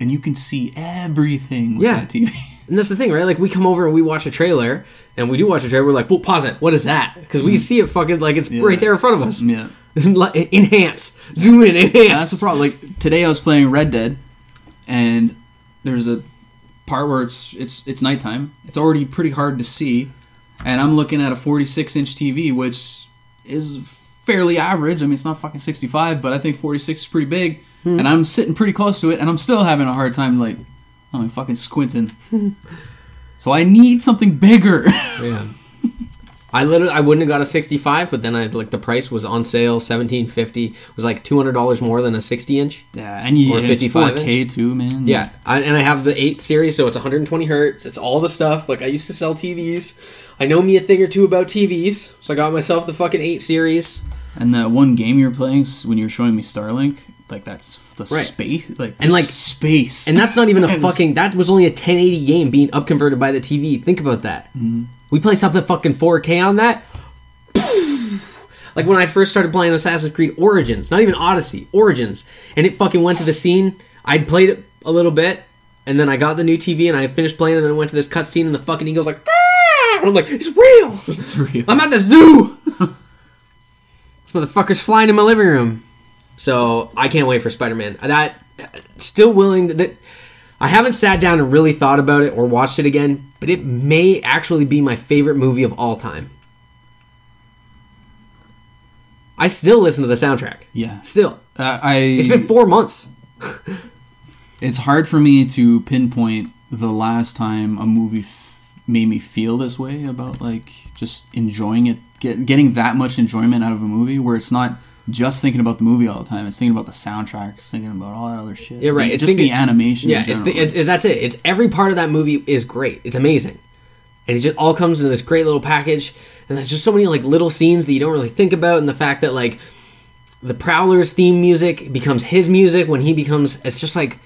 And you can see everything with Yeah. that TV. And that's the thing, right? Like, we come over and we watch a trailer, and we do watch a trailer. We're like, "Well, pause it. What is that?" Because we see it fucking like it's right there in front of us. yeah. Enhance, zoom in, enhance. That's the problem. Like today, I was playing Red Dead, and there's a part where it's it's it's nighttime. It's already pretty hard to see, and I'm looking at a 46 inch TV, which is fairly average. I mean, it's not fucking 65, but I think 46 is pretty big, hmm. and I'm sitting pretty close to it, and I'm still having a hard time like, I'm fucking squinting. so I need something bigger. Yeah. I literally I wouldn't have got a 65, but then I like the price was on sale 1750 was like $200 more than a 60 inch. yeah, and you Or and it's 55 4K too, man. Yeah, I, and I have the 8 series, so it's 120 hertz. It's all the stuff. Like I used to sell TVs. I know me a thing or two about TVs, so I got myself the fucking 8 series. And that one game you're playing when you were showing me Starlink, like that's the space, like And, like- space, And that's not even a fucking. That was only a 1080 game being upconverted by the TV. Think about that. Mm-hmm. We play something fucking 4K on that. Like when I first started playing Assassin's Creed Origins, not even Odyssey, Origins, and it fucking went to the scene. I'd played it a little bit, and then I got the new TV and I finished playing, and then it went to this cutscene, and the fucking eagle's like, "Ah!" and I'm like, it's real. it's real. I'm at the zoo. this motherfucker's flying in my living room. So I can't wait for Spider Man. That still willing that I haven't sat down and really thought about it or watched it again, but it may actually be my favorite movie of all time. I still listen to the soundtrack. Yeah, Still, uh, I. it's been four months. it's hard for me to pinpoint the last time a movie f- made me feel this way about like just enjoying it, get, getting that much enjoyment out of a movie where it's not just thinking about the movie all the time. It's thinking about the soundtrack, it's thinking about all that other shit. Yeah, right. Like, It's just thinking- the animation. Yeah, it's, the, it's that's it. It's every part of that movie is great. It's amazing, and it just all comes in this great little package. And there's just so many like little scenes that you don't really think about, and the fact that like the Prowler's theme music becomes his music when he becomes. It's just like.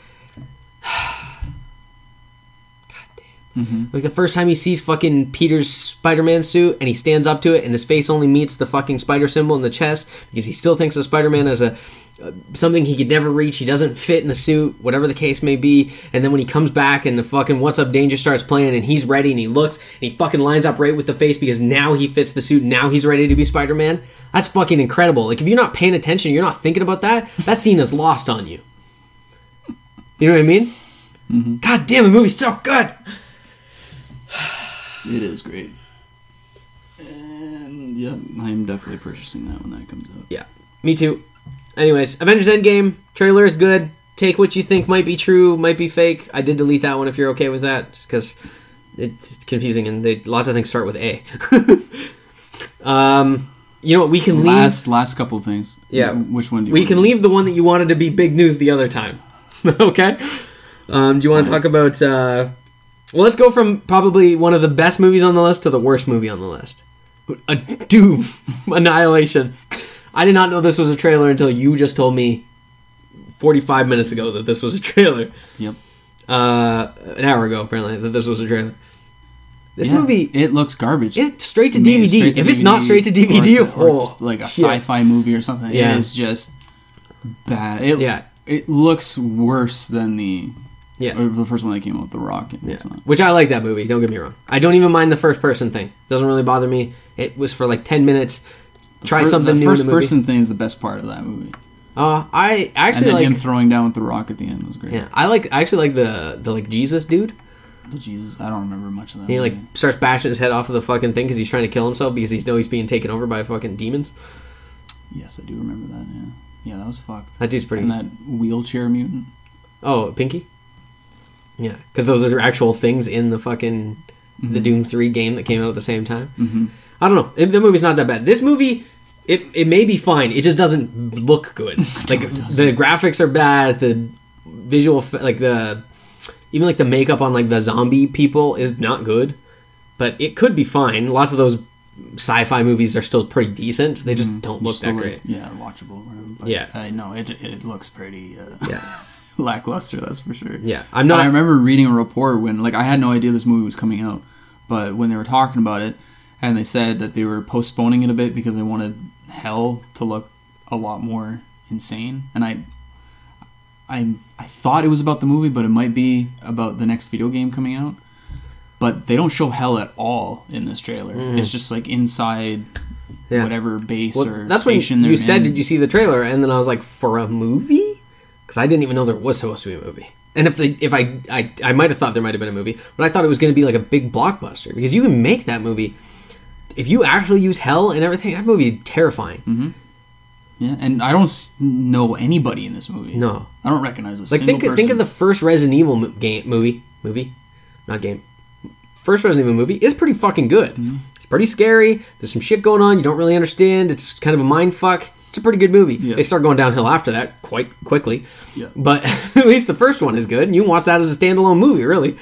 Damn. Like the first time he sees fucking Peter's Spider-Man suit and he stands up to it and his face only meets the fucking spider symbol in the chest because he still thinks of Spider-Man as a uh, something he could never reach. He doesn't fit in the suit, whatever the case may be. And then when he comes back and the fucking What's Up Danger starts playing and he's ready and he looks and he fucking lines up right with the face because now he fits the suit. Now he's ready to be Spider-Man. That's fucking incredible. Like if you're not paying attention, you're not thinking about that. That scene is lost on you. You know what I mean? God damn, the movie's so good. It is great. And yeah, I'm definitely purchasing that when that comes out. Yeah, me too. Anyways, Avengers Endgame trailer is good. Take what you think might be true, might be fake. I did delete that one if you're okay with that, just because it's confusing and they, lots of things start with A. um, you know what? We can leave. Last last couple of things. Yeah. Which one do you we can leave the one that you wanted to be big news the other time. okay. Um, do you want to talk about? Uh, well, let's go from probably one of the best movies on the list to the worst movie on the list. A Doom, Annihilation. I did not know this was a trailer until you just told me 45 minutes ago that this was a trailer. Yep. Uh, an hour ago, apparently, that this was a trailer. This Yeah, movie, it looks garbage. it's straight to DVD. straight to if it's not straight to or DVD, it's, or it's oh, like a shit. sci-fi movie or something. Yeah. It is just bad. It, Yeah. It looks worse than the Yes. or the first one that came out, The Rock. And Yeah. Which I like that movie. Don't get me wrong. I don't even mind the first person thing. Doesn't really bother me. It was for like ten minutes. Try something the new. first in the movie. person thing is the best part of that movie. Uh, I And actually then like. him throwing down with The Rock at the end was great. yeah, I like. I actually like the the like Jesus dude. The Jesus, I don't remember much of that. He like starts bashing his head off of the fucking thing because he's trying to kill himself because he's know he's being taken over by fucking demons. yes, I do remember that. Yeah, yeah, that was fucked. That dude's pretty. And that wheelchair mutant. Oh, Pinky. Yeah, because those are actual things in the fucking the Doom Three game that came out at the same time. Mm-hmm. I don't know. It, the movie's not that bad. This movie, it, it may be fine. It just doesn't look good. like the graphics are bad. The visual, like the even like the makeup on like the zombie people is not good. But it could be fine. Lots of those sci-fi movies are still pretty decent. They just don't look that great. yeah, watchable. But Yeah. I know it. It looks pretty uh, Yeah, lackluster. That's for sure. yeah. I'm not I remember reading a report when, like, I had no idea this movie was coming out, but when they were talking about it, and they said that they were postponing it a bit because they wanted Hell to look a lot more insane, and I, I, I thought it was about the movie, but it might be about the next video game coming out. But they don't show Hell at all in this trailer. Mm-hmm. It's just like inside. Yeah. whatever base Well, or that's station you they're said, in. "Did you see the trailer?" And then I was like, "For a movie?" Because I didn't even know there was supposed to be a movie. And if they, if I, I, I might have thought there might have been a movie, but I thought it was going to be like a big blockbuster because you can make that movie. If you actually use hell and everything, that movie is terrifying. Mm-hmm. Yeah, and I don't know anybody in this movie. No, I don't recognize a like single think person. think of the first Resident Evil mo- game movie movie, not game. First Resident Evil movie is pretty fucking good. Mm-hmm. It's pretty scary. There's some shit going on you don't really understand. It's kind of a mind fuck. It's a pretty good movie. Yeah. They start going downhill after that quite quickly. Yeah. But at least the first one is good. and You can watch that as a standalone movie, really.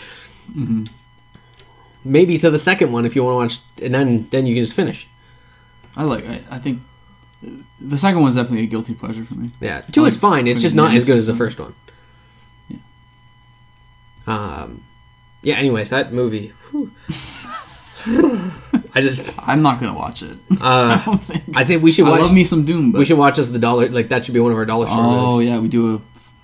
Mm-hmm. Maybe to the second one if you want to watch, and then then you can just finish. I like. I, I think the second one's definitely a guilty pleasure for me. Yeah, two is fine. It's just not as good as the first one. Yeah. Um. Yeah. Anyways, that movie. I just. I'm not gonna watch it. Uh, I don't think. I think we should I love me some Doom, but we should watch us the dollar. Like that should be one of our dollar store. oh yeah, we do a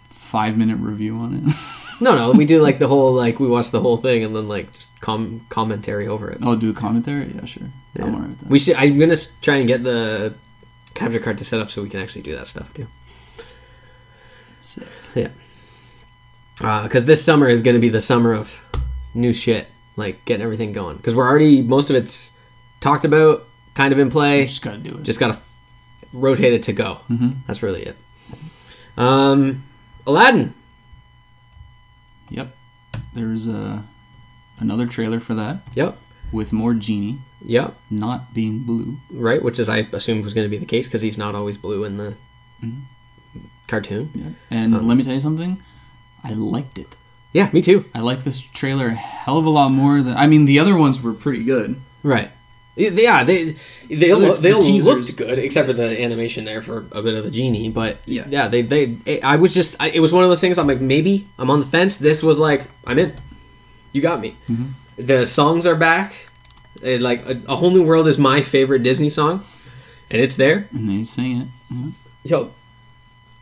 five minute review on it. No, no, we do like the whole like we watch the whole thing and then like just com- commentary over it. oh, do a commentary? Yeah, sure. Yeah. I'm alright with that. We should. I'm gonna try and get the capture card to set up so we can actually do that stuff too. Sick. Yeah. Because this summer is going to be the summer of new shit, like getting everything going. Because we're already most of it's talked about, kind of in We play. just gotta do it. Just gotta rotate it to go. Mhm. That's really it. Um, Aladdin. Yep. There's uh, another trailer for that Yep. with more genie Yep. not being blue. Right. Which is I assumed was going to be the case because he's not always blue in the Mhm. cartoon. Yeah. And Um, let me tell you something. I liked it. Yeah, me too. I like this trailer a hell of a lot more than. I mean, the other ones were pretty good. Right. Yeah, they they all, they the all looked good except for the animation there for a bit of the genie. But Yeah. yeah, they they I was just I, it was one of those things. I'm like maybe I'm on the fence. This was like I'm in. You got me. Mm-hmm. The songs are back. It, like a, a whole new world is my favorite Disney song, and it's there. And they sing it. Yeah.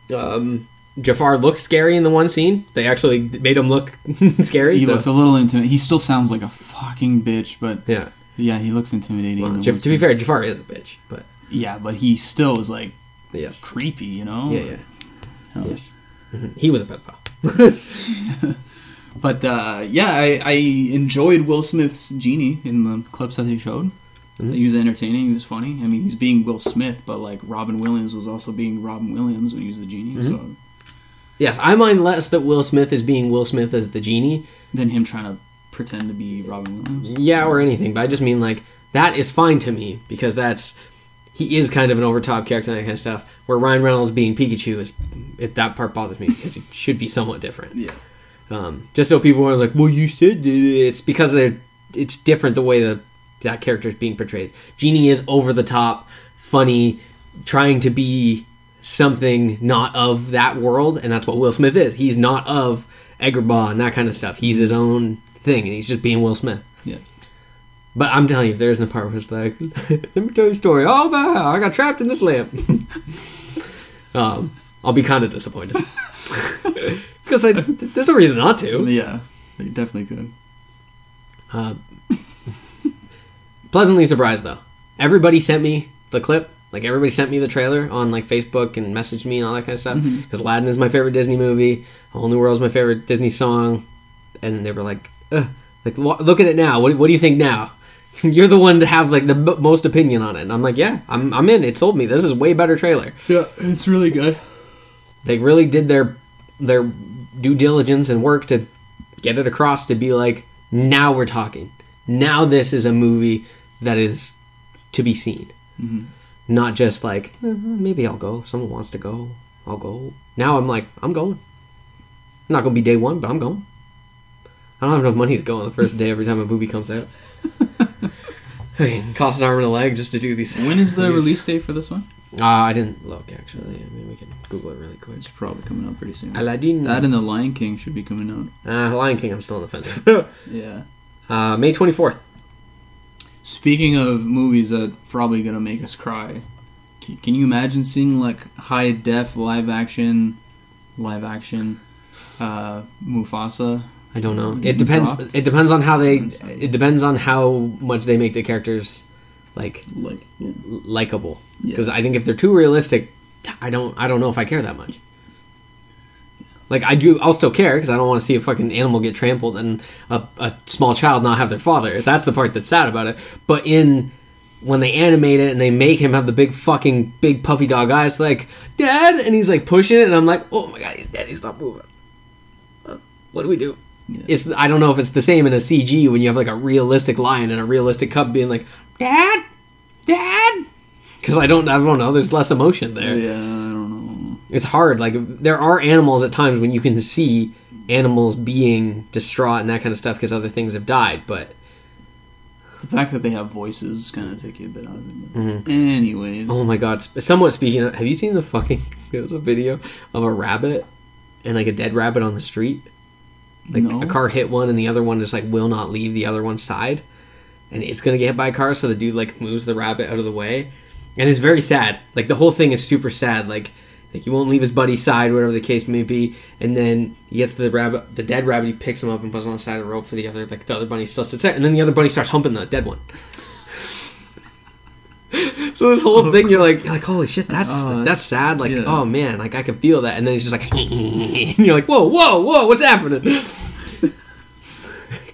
Yo, um, Jafar looks scary in the one scene. They actually made him look scary. He so- looks a little intimidating. He still sounds like a fucking bitch, but yeah. Yeah, he looks intimidating. Well, Jaf- to be fair, Jafar is a bitch, but yeah, but he still is like yes, creepy, you know. yeah, yeah, Oh. yes. Mhm. He was a pedophile. But uh, yeah, I, I enjoyed Will Smith's genie in the clips that they showed. Mm-hmm. He was entertaining. He was funny. I mean, he's being Will Smith, but like Robin Williams was also being Robin Williams when he was the genie. Mm-hmm. So Yes, I mind less that Will Smith is being Will Smith as the genie. than him trying to pretend to be Robin Williams. Yeah, or anything, but I just mean like that is fine to me because that's he is kind of an overtop character and that kind of stuff. Where Ryan Reynolds being Pikachu is it, that part bothers me because it should be somewhat different. Yeah. Um, just so people are like, well, you said it's because they're it's different the way that that character is being portrayed. Genie is over the top, funny, trying to be something not of that world, and that's what Will Smith is. He's not of Agrabah and that kind of stuff. He's his own thing, and he's just being Will Smith. Yeah. But I'm telling you, if there's a part where it's like, let me tell you a story. Oh man, I got trapped in this lamp. um, I'll be kind of disappointed because there's no reason not to. Yeah. They definitely could. Uh, pleasantly surprised though. Everybody sent me the clip. Like everybody sent me the trailer on like Facebook and messaged me and all that kind of stuff. Because Aladdin is my favorite Disney movie. A Whole New World is my favorite Disney song. And they were like, Ugh, Like, lo- look at it now. What, what do you think now? You're the one to have like the m- most opinion on it. And I'm like, yeah, I'm, I'm in. It sold me. This is a way better trailer. Yeah, it's really good. They really did their their due diligence and work to get it across to be like, now we're talking. Now this is a movie that is to be seen. Not just like, "Eh, maybe I'll go. If someone wants to go, I'll go. Now I'm like, I'm going. not going to be day one, but I'm going. I don't have enough money to go on the first day every time a movie comes out. I mean, it costs an arm and a leg just to do these. When is the reviews. release date for this one? Uh, I didn't look actually. I mean, we can Google it really quick. It's probably coming out pretty soon. Aladdin. That and the Lion King should be coming out. Uh, Lion King, I'm still on the fence. Yeah. uh, May 24th. Speaking of movies that probably gonna make us cry, can you imagine seeing like high def live action, live action, uh, Mufasa? I don't know. Mm-hmm. It depends. dropped. It depends on how they. It depends on how much they make the characters like Like, yeah. likable. Yeah. Because I think if they're too realistic, I don't. I don't know if I care that much. Like I do, I'll still care because I don't want to see a fucking animal get trampled and a, a small child not have their father. That's the part that's sad about it. But in when they animate it and they make him have the big fucking big puppy dog eyes, like dad, and he's like pushing it, and I'm like, oh my god, he's dead. He's not moving. What do we do? Yeah. It's I don't know if it's the same in a CG when you have like a realistic lion and a realistic cub being like, dad, dad, because I don't I don't know. There's less emotion there Yeah, I don't know. it's hard. Like there are animals at times when you can see animals being distraught and that kind of stuff because other things have died. But The fact that they have voices kind of take you a bit out of it. but- Anyways, oh my god! Somewhat speaking, of, have you seen the fucking? There was a video of a rabbit and like a dead rabbit on the street. Like No. a car hit one and the other one just like will not leave the other one's side, and it's gonna get hit by a car. So the dude like moves the rabbit out of the way, and it's very sad. Like the whole thing is super sad. Like like he won't leave his buddy's side, whatever the case may be. And then he gets to the rabbit, the dead rabbit. He picks him up and puts him on the side of the rope for the other. Like the other bunny still sits there, and then the other bunny starts humping the dead one. so this whole thing, you're like, you're like, holy shit, that's Oh, that's sad. Like, yeah. oh man, like I can feel that. And then he's just like, and you're like, whoa, whoa, whoa, what's happening?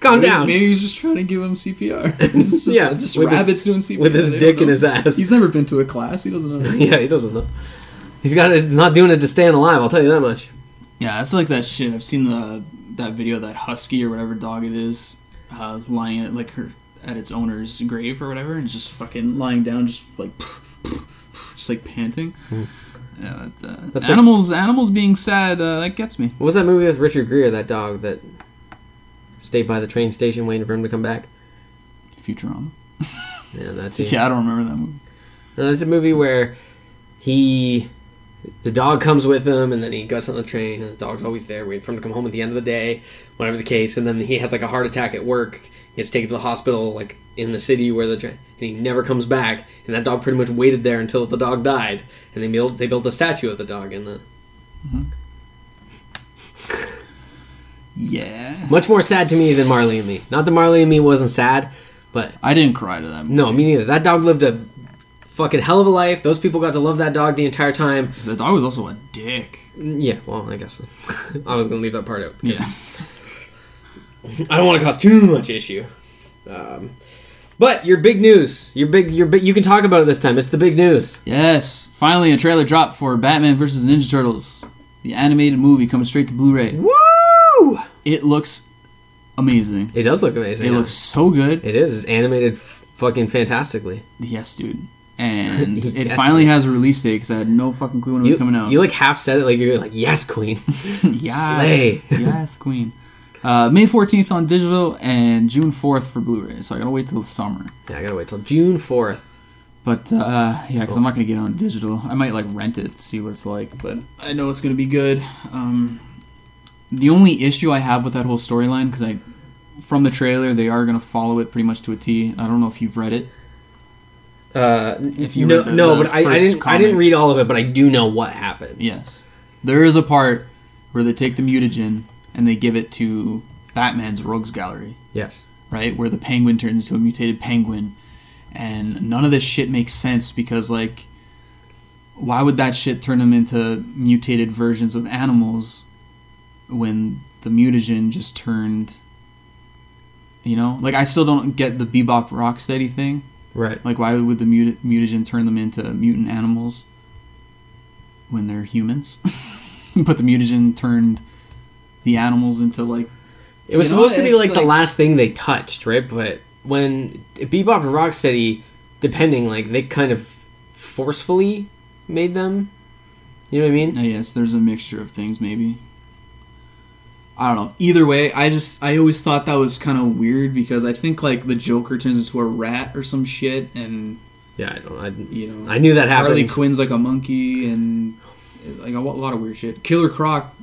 Calm maybe, down. maybe he's just trying to give him CPR. Just, Yeah, just with his- rabbits doing CPR with his They dick in his ass. He's never been to a class. He doesn't know. yeah, he doesn't know. He's got. He's not doing it to stay alive. I'll tell you that much. Yeah, it's like that shit. I've seen the that video of that husky or whatever dog it is, uh, lying like her at its owner's grave or whatever, and just fucking lying down, just like just like panting. Yeah, that, uh, Hmm. That's like- animals animals being sad uh, that gets me. What was that movie with Richard Gere? That dog that stayed by the train station waiting for him to come back. Futurama. Yeah, that's it. Yeah, I don't remember that movie. No, it's a movie where he, the dog comes with him, and then he gets on the train, and the dog's always there, waiting for him to come home at the end of the day, whatever the case. And then he has like a heart attack at work. He gets taken to the hospital, like in the city where the train, and he never comes back. And that dog pretty much waited there until the dog died, and they built they built a statue of the dog in the. Mm-hmm. Yeah, Much more sad to me than Marley and Me. Not that Marley and Me wasn't sad, but I didn't cry to that. Movie. no, me neither. That dog lived a fucking hell of a life. Those people got to love that dog the entire time. the dog was also a dick. Mm, yeah, well, I guess I was gonna leave that part out. Yeah. I don't want to cause too much issue. Um, but your big news, your big, your big, you can talk about it this time. It's the big news. Yes, finally a trailer dropped for Batman vs. Ninja Turtles, the animated movie coming straight to Blu-ray. Woo! It looks amazing. It does look amazing. It yeah. looks so good. It is. It's animated f- fucking fantastically. Yes, dude. And it Yes, finally has a release date because I had no fucking clue when it was coming out. you like half said it like you're like yes, queen. yeah, Slay. yes, Queen. Uh, May 14th on digital and June 4th for Blu-ray. So I gotta wait till the summer. Yeah, I gotta wait till June fourth. But uh, yeah, because I'm not gonna get on digital. I might like rent it, see what it's like. But I know it's gonna be good. Um, the only issue I have with that whole storyline, because I, from the trailer, they are gonna follow it pretty much to a T. I don't know if you've read it. Uh, If you no, read the- no, the but I, I didn't. I didn't read all of it, but I do know what happened. Yes, there is a part where they take the mutagen and they give it to Batman's Rogues Gallery. Yes. right? Where the penguin turns into a mutated penguin. And none of this shit makes sense because, like, why would that shit turn them into mutated versions of animals when the mutagen just turned You know, like I still don't get the Bebop Rocksteady thing. Right. Like, why would the muta- mutagen turn them into mutant animals when they're humans? but the mutagen turned the animals into like It was You know, supposed to be it's like, the last thing they touched, right? But when Bebop and Rocksteady, depending, like they kind of forcefully made them. You know what I mean? I guess there's a mixture of things, maybe. I don't know. Either way, I just I always thought that was kind of weird because I think like the Joker turns into a rat or some shit, and Yeah, I don't. I, you know I knew that happened. Harley Quinn's like a monkey, and like a lot of weird shit. Killer Croc.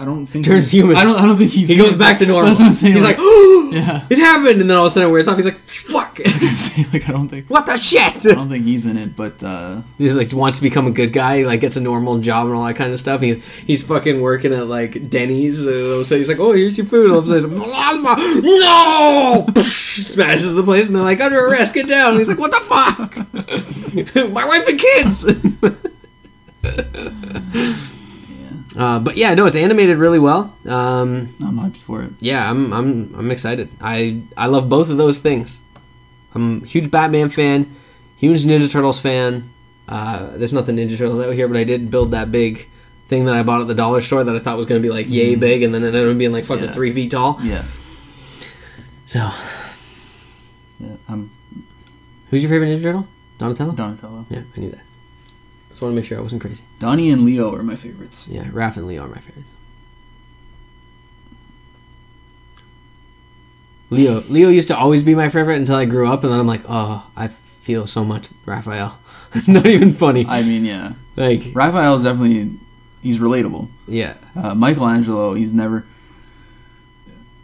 I don't think Turns he's- human. I don't. I don't think he's. he goes back to normal. That's what I'm saying. He's like, like, oh, yeah. it happened, and then all of a sudden it wears off. He's like, fuck, I was gonna say like I don't think. what the shit? I don't think he's in it, but uh, He's like wants to become a good guy, he, like gets a normal job and all that kind of stuff. He's he's fucking working at like Denny's, uh, so he's like, "Oh, here's your food." All of a sudden, he's like, no, smashes the place, and they're like, "Under arrest, get down." And he's like, "What the fuck? My wife and kids." Uh, but yeah, no, it's animated really well. Um, I'm hyped for it. yeah, I'm I'm I'm excited. I I love both of those things. I'm a huge Batman fan, huge Ninja Turtles fan. Uh, there's nothing Ninja Turtles out here, but I did build that big thing that I bought at the dollar store that I thought was going to be like yay big, and then it ended up being like fucking Yeah. three feet tall. Yeah, So, yeah. I'm who's your favorite Ninja Turtle? Donatello. Donatello. Yeah, I knew that. Just want to make sure I wasn't crazy. Donnie and Leo are my favorites. Yeah, Raph and Leo are my favorites. Leo Leo used to always be my favorite until I grew up, and then I'm like, oh, I feel so much Raphael. it's not even funny. I mean, yeah. Like, Raphael is definitely he's relatable. yeah, Uh, Michelangelo, he's never.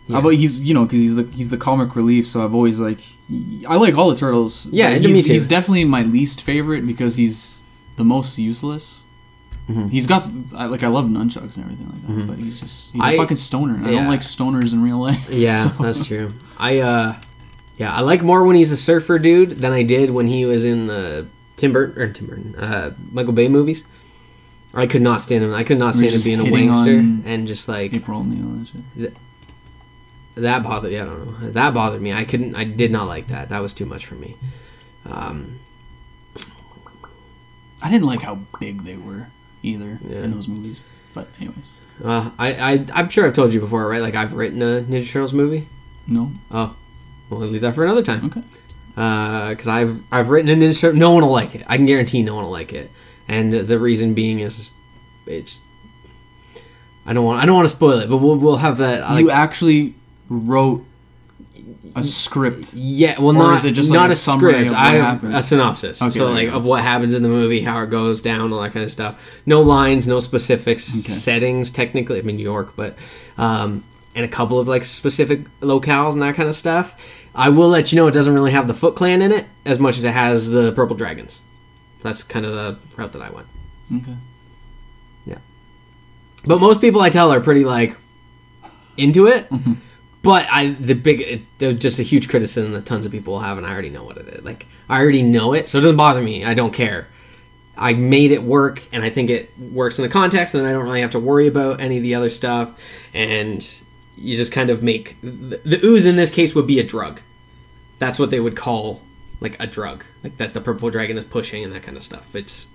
Yeah. How about he's you know because he's the he's the comic relief, so I've always like I like all the turtles. Yeah, he's, too. he's definitely my least favorite because he's the most useless. Mhm. He's got I, like I love nunchucks and everything like that, but he's just he's a Mm-hmm. Fucking stoner. and I don't like stoners in real life. yeah, so- that's true. I uh, yeah, I like more when he's a surfer dude than I did when he was in the Tim Burton or Tim Burton, uh, Michael Bay movies. I could not stand him. I could not stand him being a on and just like April O'Neil and shit. that bothered. Yeah, I don't know. That bothered me. I couldn't. I did not like that. That was too much for me. Um, I didn't like how big they were either Yeah. in those movies. But anyways, uh, I, I, I'm sure I've told you before, right? Like I've written a Ninja Turtles movie. no, Oh, we'll leave that for another time. okay. Because I've I've written a Ninja Turtle. No one will like it. I can guarantee no one will like it. And the reason being is, it's. I don't want. I don't want to spoil it, but we'll we'll have that. I you actually wrote a script. yeah, well, or not is it just like not a a, summary script. I have happens? a synopsis. Okay, so like of what happens in the movie, how it goes down, all that kind of stuff. No lines, no specifics, Okay. settings. Technically, I mean New York, but um, and a couple of like specific locales and that kind of stuff. I will let you know it doesn't really have the Foot Clan in it as much as it has the Purple Dragons. That's kind of the route that I went. Okay. Yeah. But most people I tell are pretty like into it. But I the big it, there's just a huge criticism that tons of people have, and I already know what it is. Like I already know it, so it doesn't bother me. I don't care. I made it work, and I think it works in the context, and I don't really have to worry about any of the other stuff. And you just kind of make the, the ooze in this case would be a drug. That's what they would call like a drug, like that the purple dragon is pushing and that kind of stuff. It's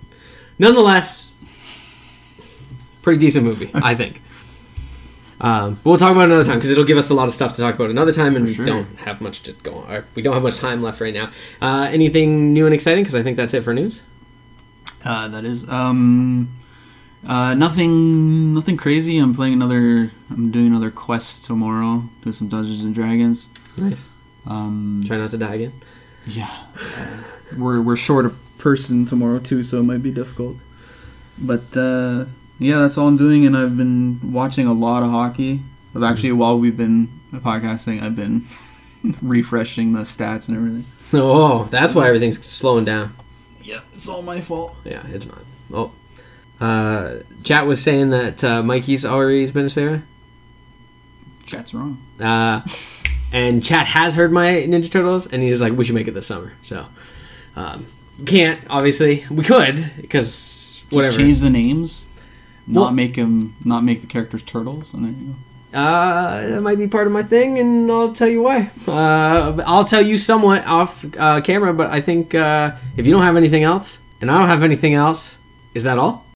nonetheless pretty decent movie, I think. Um, but we'll talk about it another time because it'll give us a lot of stuff to talk about another time, and sure. we don't have much to go on. We don't have much time left right now. Uh, anything new and exciting? Because I think that's it for news. Uh, that is um, uh, nothing, nothing crazy. I'm playing another. I'm doing another quest tomorrow. Do some Dungeons and Dragons. Nice. Um, Try not to die again. yeah, we're we're short a person tomorrow too, so it might be difficult. But uh, yeah, that's all I'm doing, and I've been watching a lot of hockey. I've actually, while we've been podcasting, I've been refreshing the stats and everything. Oh, that's why everything's slowing down. Yeah, it's all my fault. Yeah, it's not. Oh, uh, chat was saying that uh, Mikey's already been his favorite. Chat's wrong. Uh, and chat has heard my Ninja Turtles, and he's like, "We should make it this summer." So, um, can't obviously. We could because Just whatever. change the names. Not Well- make them. Not make the characters turtles, and there you go. uh, that might be part of my thing, and I'll tell you why. Uh, I'll tell you somewhat off uh, camera, but I think uh, if you don't have anything else, and I don't have anything else, is that all?